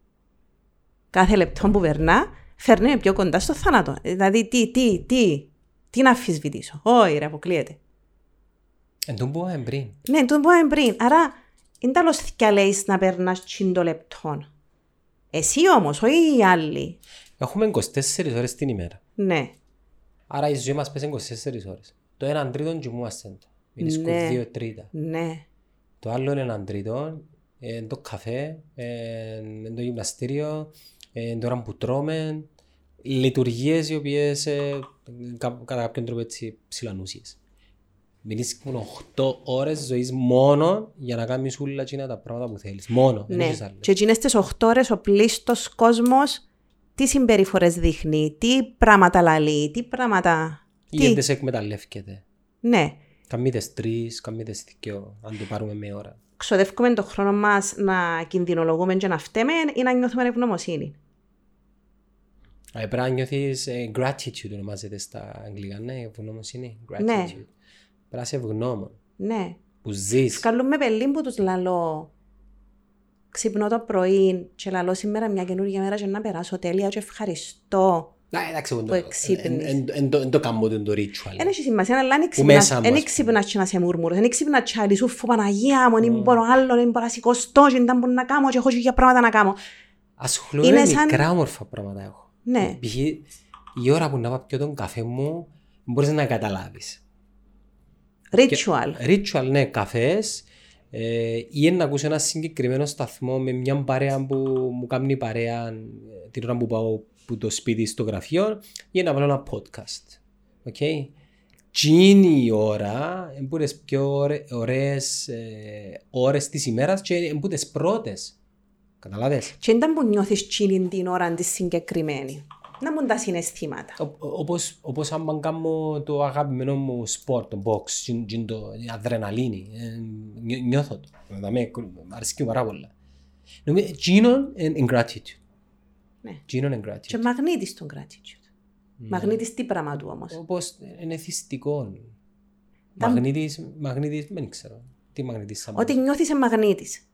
Κάθε λεπτό που περνά, φέρνει με πιο κοντά στο θάνατο. Δηλαδή, τι, τι, τι, τι να αμφισβητήσω. Όχι, ρε, αποκλείεται. Εν τόν που είπαμε πριν. Ναι, εν τόν που είπαμε πριν. Άρα, είναι τα λοστικά λέει να περνάς τσίντο λεπτό. Εσύ όμως, όχι οι άλλοι. Έχουμε 24 ώρες την ημέρα. Ναι. Άρα η ζωή μας πέσει 24 ώρες. Το έναν τρίτο κοιμούμαστε το. Είναι Ναι. δύο τρίτα. Ναι. Το άλλο είναι έναν τρίτο, είναι το καφέ, ε, είναι το γυμναστήριο, ε, είναι το ώρα που τρώμε, λειτουργίες οι οποίες ε, κα- κατά κάποιον τρόπο έτσι ψηλανούσιες. Μιλείς μόνο 8 ώρες ζωής μόνο για να κάνεις όλα εκείνα τα πράγματα που θέλεις. Μόνο, δεν ναι. έχεις άλλο. Και εκείνες τις 8 ώρες ο πλήστος κόσμος τι συμπεριφορές δείχνει, τι πράγματα λαλεί, τι πράγματα... Ή Τι... δεν σε εκμεταλλεύκεται. Ναι. Καμίτες τρεις, καμίτες δυο, αν το πάρουμε με ώρα. Ξοδεύουμε τον χρόνο μας να κινδυνολογούμε και να φταίμε ή να νιώθουμε ευγνωμοσύνη; Ε, Πρέπει να νιώθεις ε, gratitude ονομάζεται στα αγγλικά, ναι, ευγνωμοσύνη. Gratitude. Ναι. Πρέπει να είσαι ευγνώμων. Ναι. Που ζεις. Σκαλούμε πελί που τους λαλώ. Ξυπνώ το πρωί και λαλώ σήμερα μια καινούργια μέρα και να περάσω τέλεια και ευχαριστώ. Να, εντάξει, εγώ που το- εξύπνεις. εν- εν- εν το- εν το κάνω το- το ritual. Δεν έχει σημασία, αλλά δεν Που μέσα ξυπνάς- μου, δεν ας ξυπνάς και να σε μουρμουρείς, δεν ξυπνάς και να λες, «Ουφ, Παναγία μου, δεν μπορώ άλλο, δεν μπορώ να σηκωστώ και δεν μπορώ να κάνω και έχω και πράγματα να κάνω. Ασχολούμαι Είναι με σαν- μικρά όμορφα πράγματα έχω. Ναι. Π.χ. η ώρα που να πάω πιω τον καφέ μου μπορείς να καταλάβεις. Ritual. Ritual, ναι, καφές ε, ή να ακούσω ένα συγκεκριμένο σταθμό με μια παρέα που μου κάνει παρέα ε, την ώρα που πάω που το σπίτι στο γραφείο ή να βάλω ένα podcast. Okay? Τι είναι η ώρα, είναι τις πιο ωραί- ωραίες ε, ώρες της ημέρας και είναι τις πρώτες. Καταλάβες; Και ήταν που νιώθεις τσίνη την ώρα της συγκεκριμένη. Να μου τα συναισθήματα. Ο- ο- Όπως, όπως άμα κάνω το αγαπημένο μου σπορ, το box, τζιν- τζιν το η αδρεναλίνη, ε, νιώ- νιώθω το. Δηλαδή, μ' αρέσκει πάρα πολλά. Νομίζω, εκείνο είναι gratitude. Ναι. Εκείνο είναι Και gratitude. μαγνήτης τον gratitude. Ναι. Μαγνήτης τι πράγμα του όμως; Όπως είναι θυστικό. Τα- Μαγνήτης, μαγνήτης, δεν ξέρω. Τι μαγνήτης θα Ότι νιώθεις σε μαγνήτης.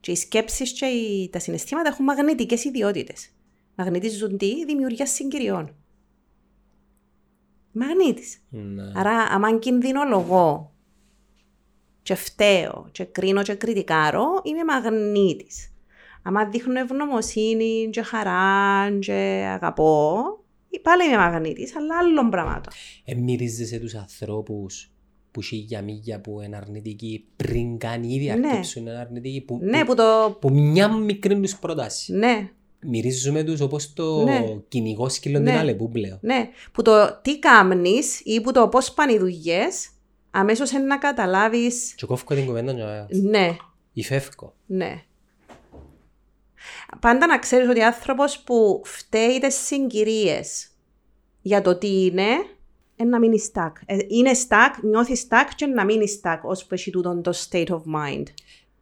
Και οι σκέψεις και οι- τα συναισθήματα έχουν μαγνητικές ιδιότητες. Μαγνητίζουν τι, δημιουργία συγκυριών. Μαγνήτης. Ναι. Άρα, άμα κινδυνολογώ και φταίω και κρίνω και κριτικάρω, είμαι μαγνήτης. Άμα δείχνω ευγνωμοσύνη και χαρά και αγαπώ, πάλι είμαι μαγνήτης, αλλά άλλων πραγμάτων. Ε, μυρίζεσαι τους ανθρώπους που χίλια μίλια που είναι αρνητικοί πριν καν ήδη Ναι. αρκέψουν είναι αρνητικοί που, Ναι, που, που το... που μια μικρή τους πρόταση. Ναι, Μυρίζουμε τους όπως το Ναι. κυνηγό σκύλο Ναι. την Αλεπού πλέον. ναι. Που το τι κάμνεις ή που το πώς πάνε οι δουλειές, αμέσως είναι να καταλάβεις Και κόφω την κουβέντα και ναι, υφεύκω. ναι. Πάντα να ξέρεις ότι ο άνθρωπος που φταίει τις συγκυρίες για το τι είναι, είναι να μείνει stuck. Ε, Είναι stuck, νιώθεις stuck και να μείνεις stuck ως που έχει τούτον το state of mind.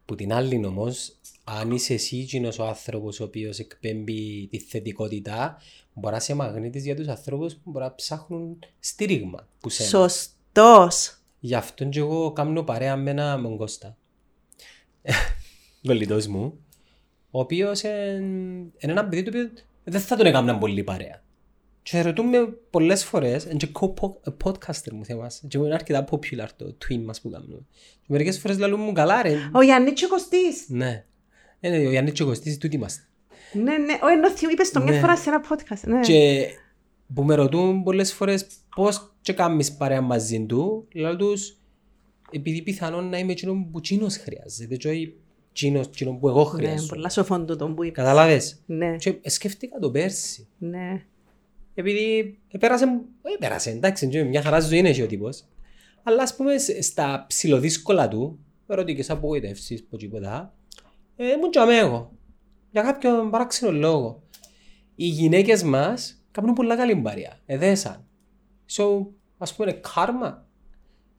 Που την άλλη όμως, αν είσαι εσύ εκείνος ο άνθρωπος ο οποίος εκπέμπει τη θετικότητα, μπορεί να είσαι μαγνήτης για τους ανθρώπους που μπορεί να ψάχνουν στήριγμα που σένα. Σωστός. Γι' αυτό και εγώ κάνω παρέα με ένα με τον Κώστα. Κολλητός μου, ο οποίος είναι ένα παιδί το οποίο δεν θα τον έκανα πολύ παρέα. Και ρωτούμε πολλές φορές, είναι και co-podcaster μου θέμας, και είναι αρκετά popular το twin μας που κάνουμε. Και μερικές φορές λαλούν μου καλά ρε. Ο Γιάννης και ο Κωστής. Ναι. Είναι ο Γιάννης και ο Κωστής, τούτοι είμαστε. Ναι, ναι. Ο ενώ θυμ- είπες το μια Ναι. φορά σε ένα podcast. Ναι. Και που με ρωτούν πολλές φορές πώς και κάνεις παρέα μαζί του, λέω τους, επειδή πιθανόν να είμαι εκείνο που εκείνος χρειάζεται και όχι εκείνος, εκείνο που εγώ Ναι, χρειάζομαι. πολλά σοφόν τούτο που είπες. Καταλάβες; Ναι, Και σκέφτηκα το πέρσι. ναι. Επειδή πέρασε, όχι πέρασε, εντάξει, και μια χαρά ζωή είναι και ο τύπος. Αλλά ας πούμε σ- στα ψηλοδύσκολα του, ερωτικές απογοητεύσεις, πω τίποτα, ε, ήμουν και αμέ εγώ. Για κάποιον παράξενο λόγο. Οι γυναίκες μας κάνουν πολλά καλή παρέα. Εδέσαν. So, ας πούμε, είναι κάρμα.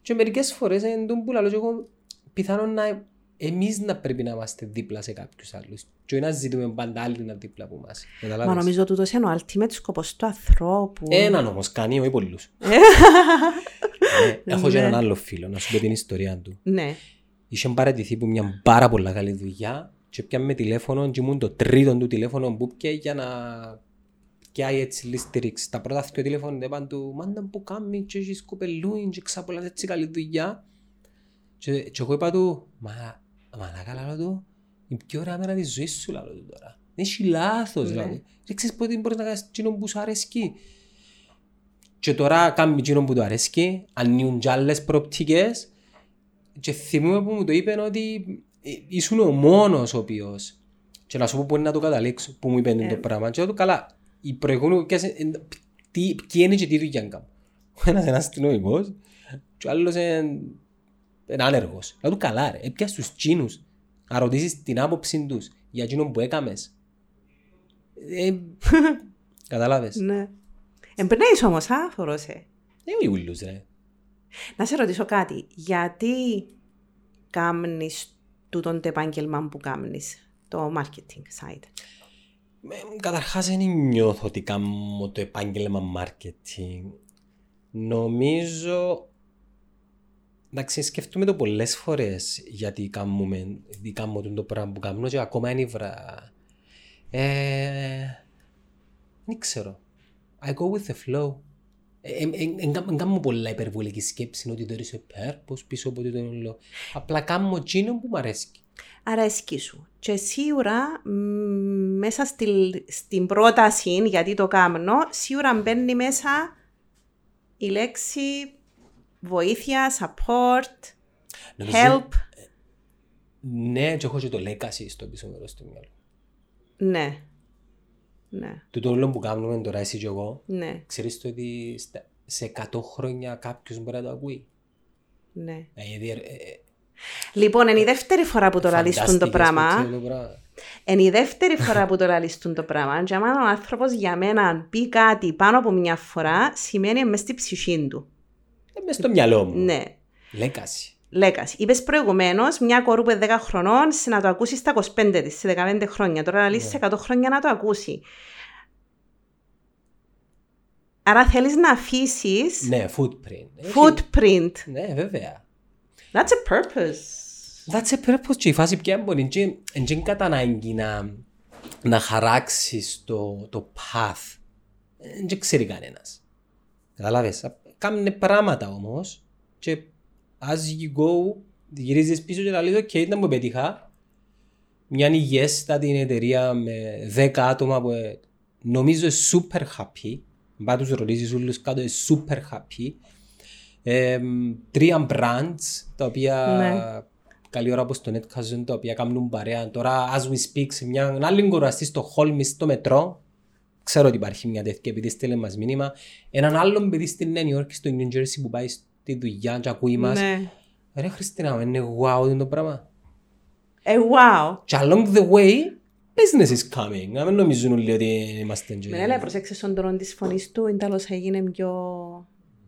Και μερικές φορές είναι το που λαλώ και εγώ, πιθανόν να εμείς να πρέπει να είμαστε δίπλα σε κάποιους άλλους και όχι να ζητούμε πάντα άλλοι να δίπλα από εμάς. Μα Καταλάβεις. νομίζω τούτος είναι ο ultimate σκοπός του ανθρώπου. Έναν όμως κάνει, όχι πολλούς. Ε, Έχω και έναν άλλο φίλο, να σου πω την ιστορία του. Ναι. Είχε παρατηθεί που μια πάρα πολλά καλή δουλειά και πιάμε τηλέφωνο και ήμουν το τρίτο του τηλέφωνο που πια για να πιάει έτσι ληστηρίξει. Τα πρώτα δύο τηλέφωνα είπαν του «Μάντα που κάνει και έχεις κοπελούιν και ξαπολάς έτσι καλή δουλειά». Και, και εγώ είπα του «Μα, μαλάκα λάλο του, η πιο ωραία μέρα της ζωής σου λάλο του τώρα. Έχει λάθος Ναι. λάλο. Δεν ξέρεις πότε μπορείς να κάνεις εκείνο που σου αρέσκει». Και τώρα κάνει εκείνο που του αρέσκει, ανοίγουν κι άλλες προοπτικές και θυμούμαι που μου το είπε ότι ε, ήσουν ο μόνος ο οποίος και να σου πω που είναι να το καταλήξω που μου είπε Ε. το πράγμα και λέω του καλά οι προηγούμενοι ποιες είναι- τι- ποιοι είναι και τι δουλειά κάνουν ο ένας είναι αστυνομικός και ο άλλος είναι είναι άνεργος λέω του καλά ρε έπιας τους τσίνους να ρωτήσεις την άποψη τους για εκείνον που έκαμες ε, Καταλάβες. ναι. Εμπνέεις όμως, α, φορώσε. Ε, όχι ούλους ρε. Να σε ρωτήσω κάτι. Γιατί κάμνεις τούτον το επάγγελμα που κάμνεις, το marketing side; Ε, Καταρχάς δεν νιώθω ότι κάνω το επάγγελμα marketing. Νομίζω... Εντάξει, σκεφτούμε το πολλές φορές γιατί κάνουμε, γιατί κάνω το πράγμα που κάνω και ακόμα είναι βρα... Ε, δεν ξέρω. I go with the flow. Δεν κάνω πολλά υπερβολική σκέψη ότι there is a purpose πίσω από το όλο. Απλά κάνω εκείνο που μου αρέσει. αρέσκει σου. Και σίγουρα μ, μέσα στη, στην πρόταση, γιατί το κάνω, σίγουρα μπαίνει μέσα η λέξη βοήθεια, support, Νομίζω- help. Ναι, και έχω και το legacy στο πίσω μέρος του μυαλού. Ναι. Ναι. Του το όλο που κάνουμε τώρα εσύ και εγώ, Ναι. ξέρεις το ότι στα- σε 100 χρόνια κάποιος μπορεί να το ακούει; Ναι. Δηλαδή, ε, ε, Λοιπόν, είναι η δεύτερη φορά που το λαλίστουν το φαντάστηκες πράγμα. το ξέρω το πράγμα. Είναι η δεύτερη φορά που το λαλίστουν το πράγμα. Και άμα ο άνθρωπος για μένα πει κάτι πάνω από μια φορά, σημαίνει μες στη ψυχή του. Ε, μες στο μυαλό μου. Ναι. Legacy. Λέκας. Είπες προηγουμένως μια κορού που είναι 10 χρονών σε να το ακούσεις στα 25 της, σε 15 χρόνια. Τώρα να λύσεις σε 100 χρόνια να το ακούσει. Άρα θέλεις να αφήσεις Ναι, footprint. Έχει- footprint. Ναι, βέβαια. That's a purpose. That's a purpose και η φάση πια μπορεί και δεν κατά ανάγκη να, να χαράξεις το, το path. Δεν ξέρει κανένας. Καταλάβες. Κάμνε πράγματα όμως και as you go γυρίζεις πίσω και λέει ok, ήταν που πετύχα. Μια υγιέστατη εταιρεία με 10 άτομα που ε, νομίζω είναι super happy. Μπα τους ρωτήσεις όλους κάτω, είναι super happy. Ε, τρία brands τα οποία Ναι. καλή ώρα όπως το Netcast τα οποία κάνουν παρέα. Τώρα, as we speak, σε μια άλλη κοραστή στο Holmes στο μετρό, ξέρω ότι υπάρχει μια τέτοια επειδή στέλνει μας μήνυμα. Έναν άλλον παιδί στη Νέα Υόρκη, στο New Jersey που πάει στη δουλειά και ακούει μας. Ναι. Ρε Χριστίνα, είναι wow το πράγμα. Ε, wow. Και along the way, business is coming. Να μην νομίζουν όλοι ότι είμαστε και... Με λέει, προσέξτε στον τόνο της φωνής του, είναι τέλο έγινε πιο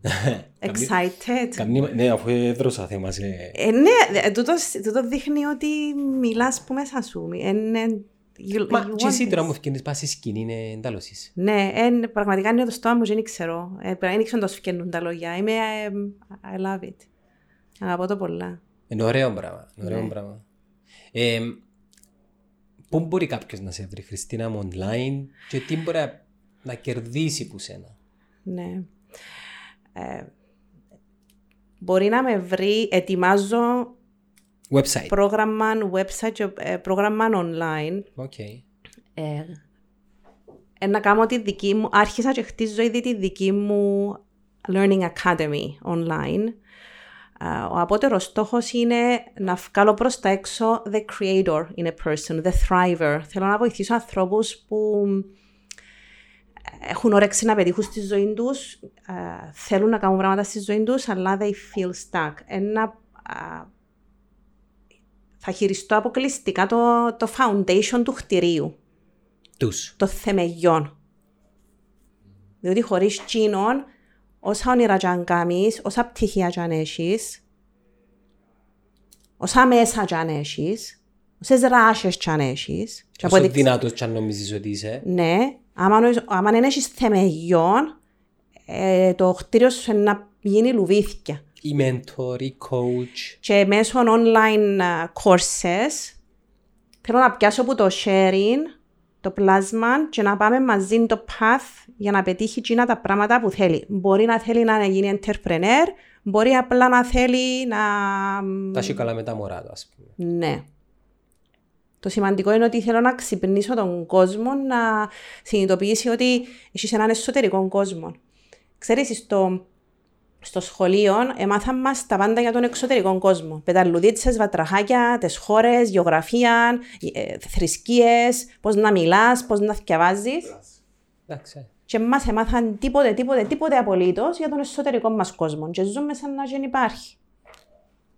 excited. Καμνή- Ναι, αφού έδρωσα θέμα σε... Ε, ναι, ε, τούτο, τούτο δείχνει ότι μιλάς που μέσα σου. Ε, ναι, you- Μα you και want εσύ this. τώρα μου ευκαινείς πας στη σκηνή, είναι εντάλλος είσαι. Ναι, ε, πραγματικά είναι το στόμα μου, δεν ξέρω. Ε, δεν ξέρω τόσο φκαινούν τα λόγια. Είμαι, ε, I love it. Αγαπώ το πολλά. Είναι ωραίο πράγμα. Είναι ωραίο Ναι. πράγμα. Ε, πού μπορεί κάποιος να σε βρει, Χριστίνα, μου online και τι μπορεί να- να κερδίσει που σένα; Ναι. Ε, μπορεί να με βρει, ετοιμάζω Website. πρόγραμμα website, και, ε, πρόγραμμα online. OK. Ε, ε, να κάνω τη δική μου, άρχισα και χτίζω ήδη τη δική μου Learning Academy online. Ε, ο απώτερος στόχος είναι να βγάλω προς τα έξω the creator in a person, the thriver. Θέλω να βοηθήσω ανθρώπους που έχουν όρεξη να πετύχουν στη ζωή τους, ε, θέλουν να κάνουν πράγματα στη ζωή τους, αλλά they feel stuck. Ένα, α, θα χειριστώ αποκλειστικά το, το foundation του κτηρίου, Τους. το θεμελιών. Διότι χωρίς τσίνον, όσα όνειρα κι αν κάνεις, όσα πτυχία κι αν έχεις, όσα μέσα κι αν έχεις, όσες ράχες κι αν έχεις, και από Όσο τη- δυνατός κι αν νομίζεις ότι είσαι. ναι, άμα, νοείς- άμα δεν έχεις θεμεγιών, ε, το κτίριο σου είναι να γίνει λουβίθκια. Ή mentor, ή coach. Και μέσω online α, courses θέλω να πιάσω από το sharing, το πλάσμα και να πάμε μαζί το path για να πετύχει εκείνα τα πράγματα που θέλει. Μπορεί να θέλει να γίνει entrepreneur, μπορεί απλά να θέλει να... Τα έχει καλά με τα μωρά του, ας πούμε. Ναι. Το σημαντικό είναι ότι θέλω να ξυπνήσω τον κόσμο να συνειδητοποιήσει ότι έχεις έναν εσωτερικό κόσμο. Ξέρεις, στο, στο σχολείο έμαθαν μας τα πάντα για τον εξωτερικό κόσμο. Πεταλουδίτσες, βατραχάκια, τις χώρες, γεωγραφία, ε, θρησκείες, πώς να μιλάς, πώς να θυκευάζεις. Εντάξει. Και μας έμαθαν τίποτε, τίποτε, τίποτε απολύτως για τον εσωτερικό μας κόσμο. Και ζούμε σαν να δεν υπάρχει.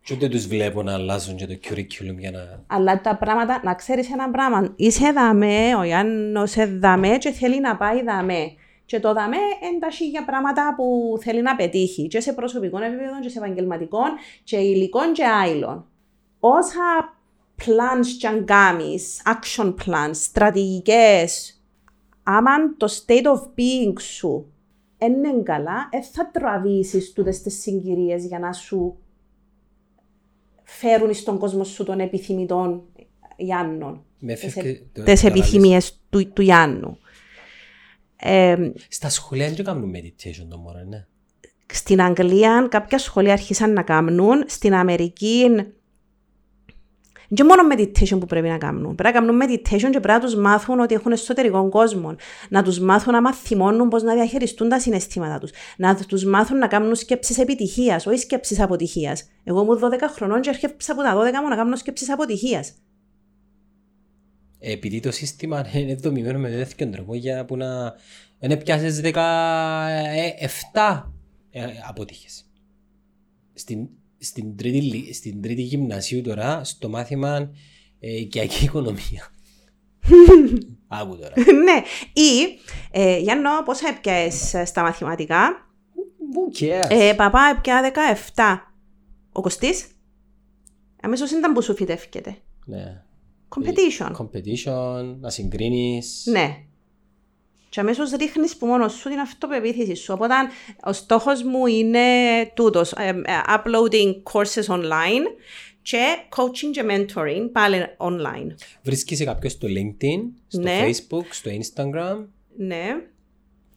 Και ούτε τους βλέπω να αλλάζουν και το curriculum για να... Αλλά τα πράγματα, να ξέρεις ένα πράγμα, είσαι δαμέ, ο Ιάννος είναι δαμέ και θέλει να πάει δαμέ. Και το δαμέ ένταχει για πράγματα που θέλει να πετύχει, και σε προσωπικό επίπεδο, και σε επαγγελματικό, και υλικών και άειλων. Όσα plans και αν κάνεις, action plans, στρατηγικές, άμα το state of being σου είναι καλά, δεν θα τραβήσεις τούτες τις συγκυρίες για να σου φέρουν στον κόσμο σου των επιθυμητών Γιάννων. Με Τις, έφευκε ε- το- τις το επιθυμίες του, του Γιάννου. Ε, Στα σχολεία δεν κάνουν meditation το μωρό, ναι. στην Αγγλία κάποια σχολεία άρχισαν να κάνουν, στην Αμερική και μόνο meditation που πρέπει να κάνουν. Πρέπει να κάνουν meditation και πρέπει να τους μάθουν ότι έχουν εσωτερικό κόσμο. Να τους μάθουν να μαθημώνουν πώς να διαχειριστούν τα συναισθήματα τους. Να τους μάθουν να κάνουν σκέψεις επιτυχίας, όχι σκέψεις αποτυχίας. Εγώ ήμουν 12 χρονών και έρχεψα από τα 12 μου να κάνω σκέψεις αποτυχίας. Επειδή το σύστημα είναι δομημένο με τέτοιο τρόπο για που να δεν πιάσεις 17 ε, αποτύχες. Στην, στην, τρίτη, λυ- στην τρίτη γυμνασίου τώρα, στο μάθημα ε, οικιακή οικονομία. Άκου τώρα. ναι. Ή, ε, Γιάννο, πόσα έπιασες ε, στα μαθηματικά; Who cares? Ε, παπά έπια 17. Ο Κωστής; Αμέσως ήταν που σου φυτεύκεται. ναι. Competition. Competition, να συγκρίνεις. Ναι. Και αμέσως ρίχνεις που μόνος σου την αυτοπεποίθηση σου. Οπότε ο στόχος μου είναι τούτος. ε, ε, uploading courses online και coaching και mentoring πάλι online. Βρίσκεις κάποιος στο LinkedIn, στο Ναι. Facebook, στο Instagram. Ναι.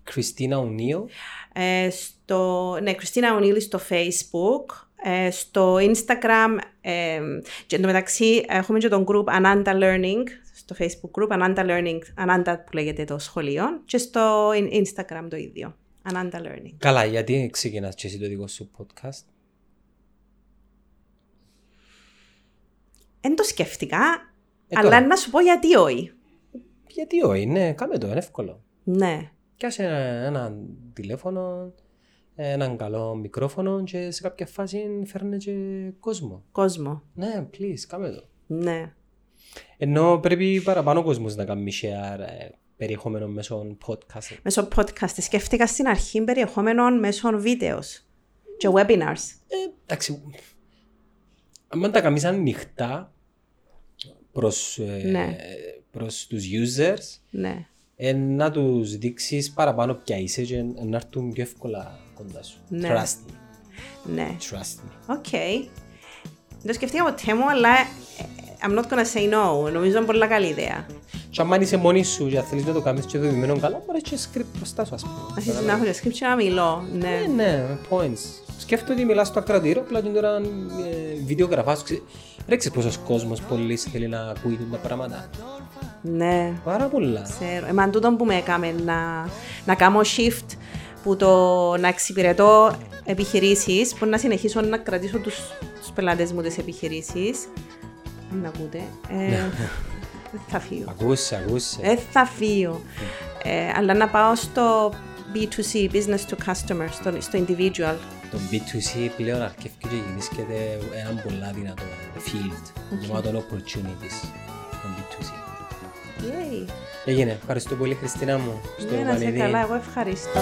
Κριστίνα O'Neill. Ε, στο, ναι, Κριστίνα Ονίλη στο Facebook, ε, στο Instagram ε, και εντωμεταξύ έχουμε και τον group Ananda Learning, στο Facebook group Ananda Learning, Ananda που λέγεται το σχολείο και στο in- Instagram το ίδιο, Ananda Learning. Καλά, γιατί ξεκινάς και εσύ το δικό σου podcast; Δεν το σκέφτηκα, Ε, αλλά τώρα. να σου πω γιατί όχι. Γιατί όχι, ναι, κάμε το, είναι εύκολο. Ναι, Πιάσε ένα, ένα τηλέφωνο, έναν καλό μικρόφωνο και σε κάποια φάση φέρνε και κόσμο. κόσμο. Ναι, please, κάμε το. Ναι. Ενώ πρέπει παραπάνω κόσμος να κάνει share ε, περιεχόμενο μέσω podcast. Μέσω podcast σκέφτηκα στην αρχή περιεχόμενο μέσω βίντεος και webinars. Ε, εντάξει, αν τα κάνεις ανοιχτά προς, ε, Ναι. προς τους users, Ναι. Ε, να τους δείξεις παραπάνω ποια είσαι και να έρθουν πιο εύκολα κοντά σου. Ναι. Trust me. Ναι. Trust me. OK. Δεν το σκεφτήκα ποτέ μου, αλλά ε, I'm not gonna say no. Νομίζω είναι πολύ καλή ιδέα. Και αν είσαι μόνη σου και θέλεις να το κάνεις και δομημένο καλά, μπορείς και script μπροστά σου, ας πούμε. Αρχίζει να έχω και script και να μιλώ. Ναι, Ναι. ναι, points. Σκέφτομαι ότι μιλάς στο ακροατήριο, απλά την τώρα ε, βιντεογραφάς. Ξε- Ρε ξέρεις πόσος κόσμος πολύς θέλει να ακούει τα πράγματα. Ναι. Πάρα πολλά. Ξέρω. Εμάν τούτο που με έκαμε να, να κάνω shift που το να εξυπηρετώ επιχειρήσεις που να συνεχίσω να κρατήσω τους, τους πελάτες μου τις επιχειρήσεις. Να ακούτε. Ε, δεν θα φύγω. Ακούσε, ακούσε. Δεν θα φύγω. Ε, αλλά να πάω στο B2C, business to customer, στο, στο individual. Το B2C πλέον αρκεύει και γεννήσκεται ένα πολλά δυνατό field. Γεμάτο opportunities. Το B2C. Yay. Έγινε. Ευχαριστώ πολύ Χριστίνα μου. Στο Ναι, να σε Βανίδι. καλά, εγώ ευχαριστώ.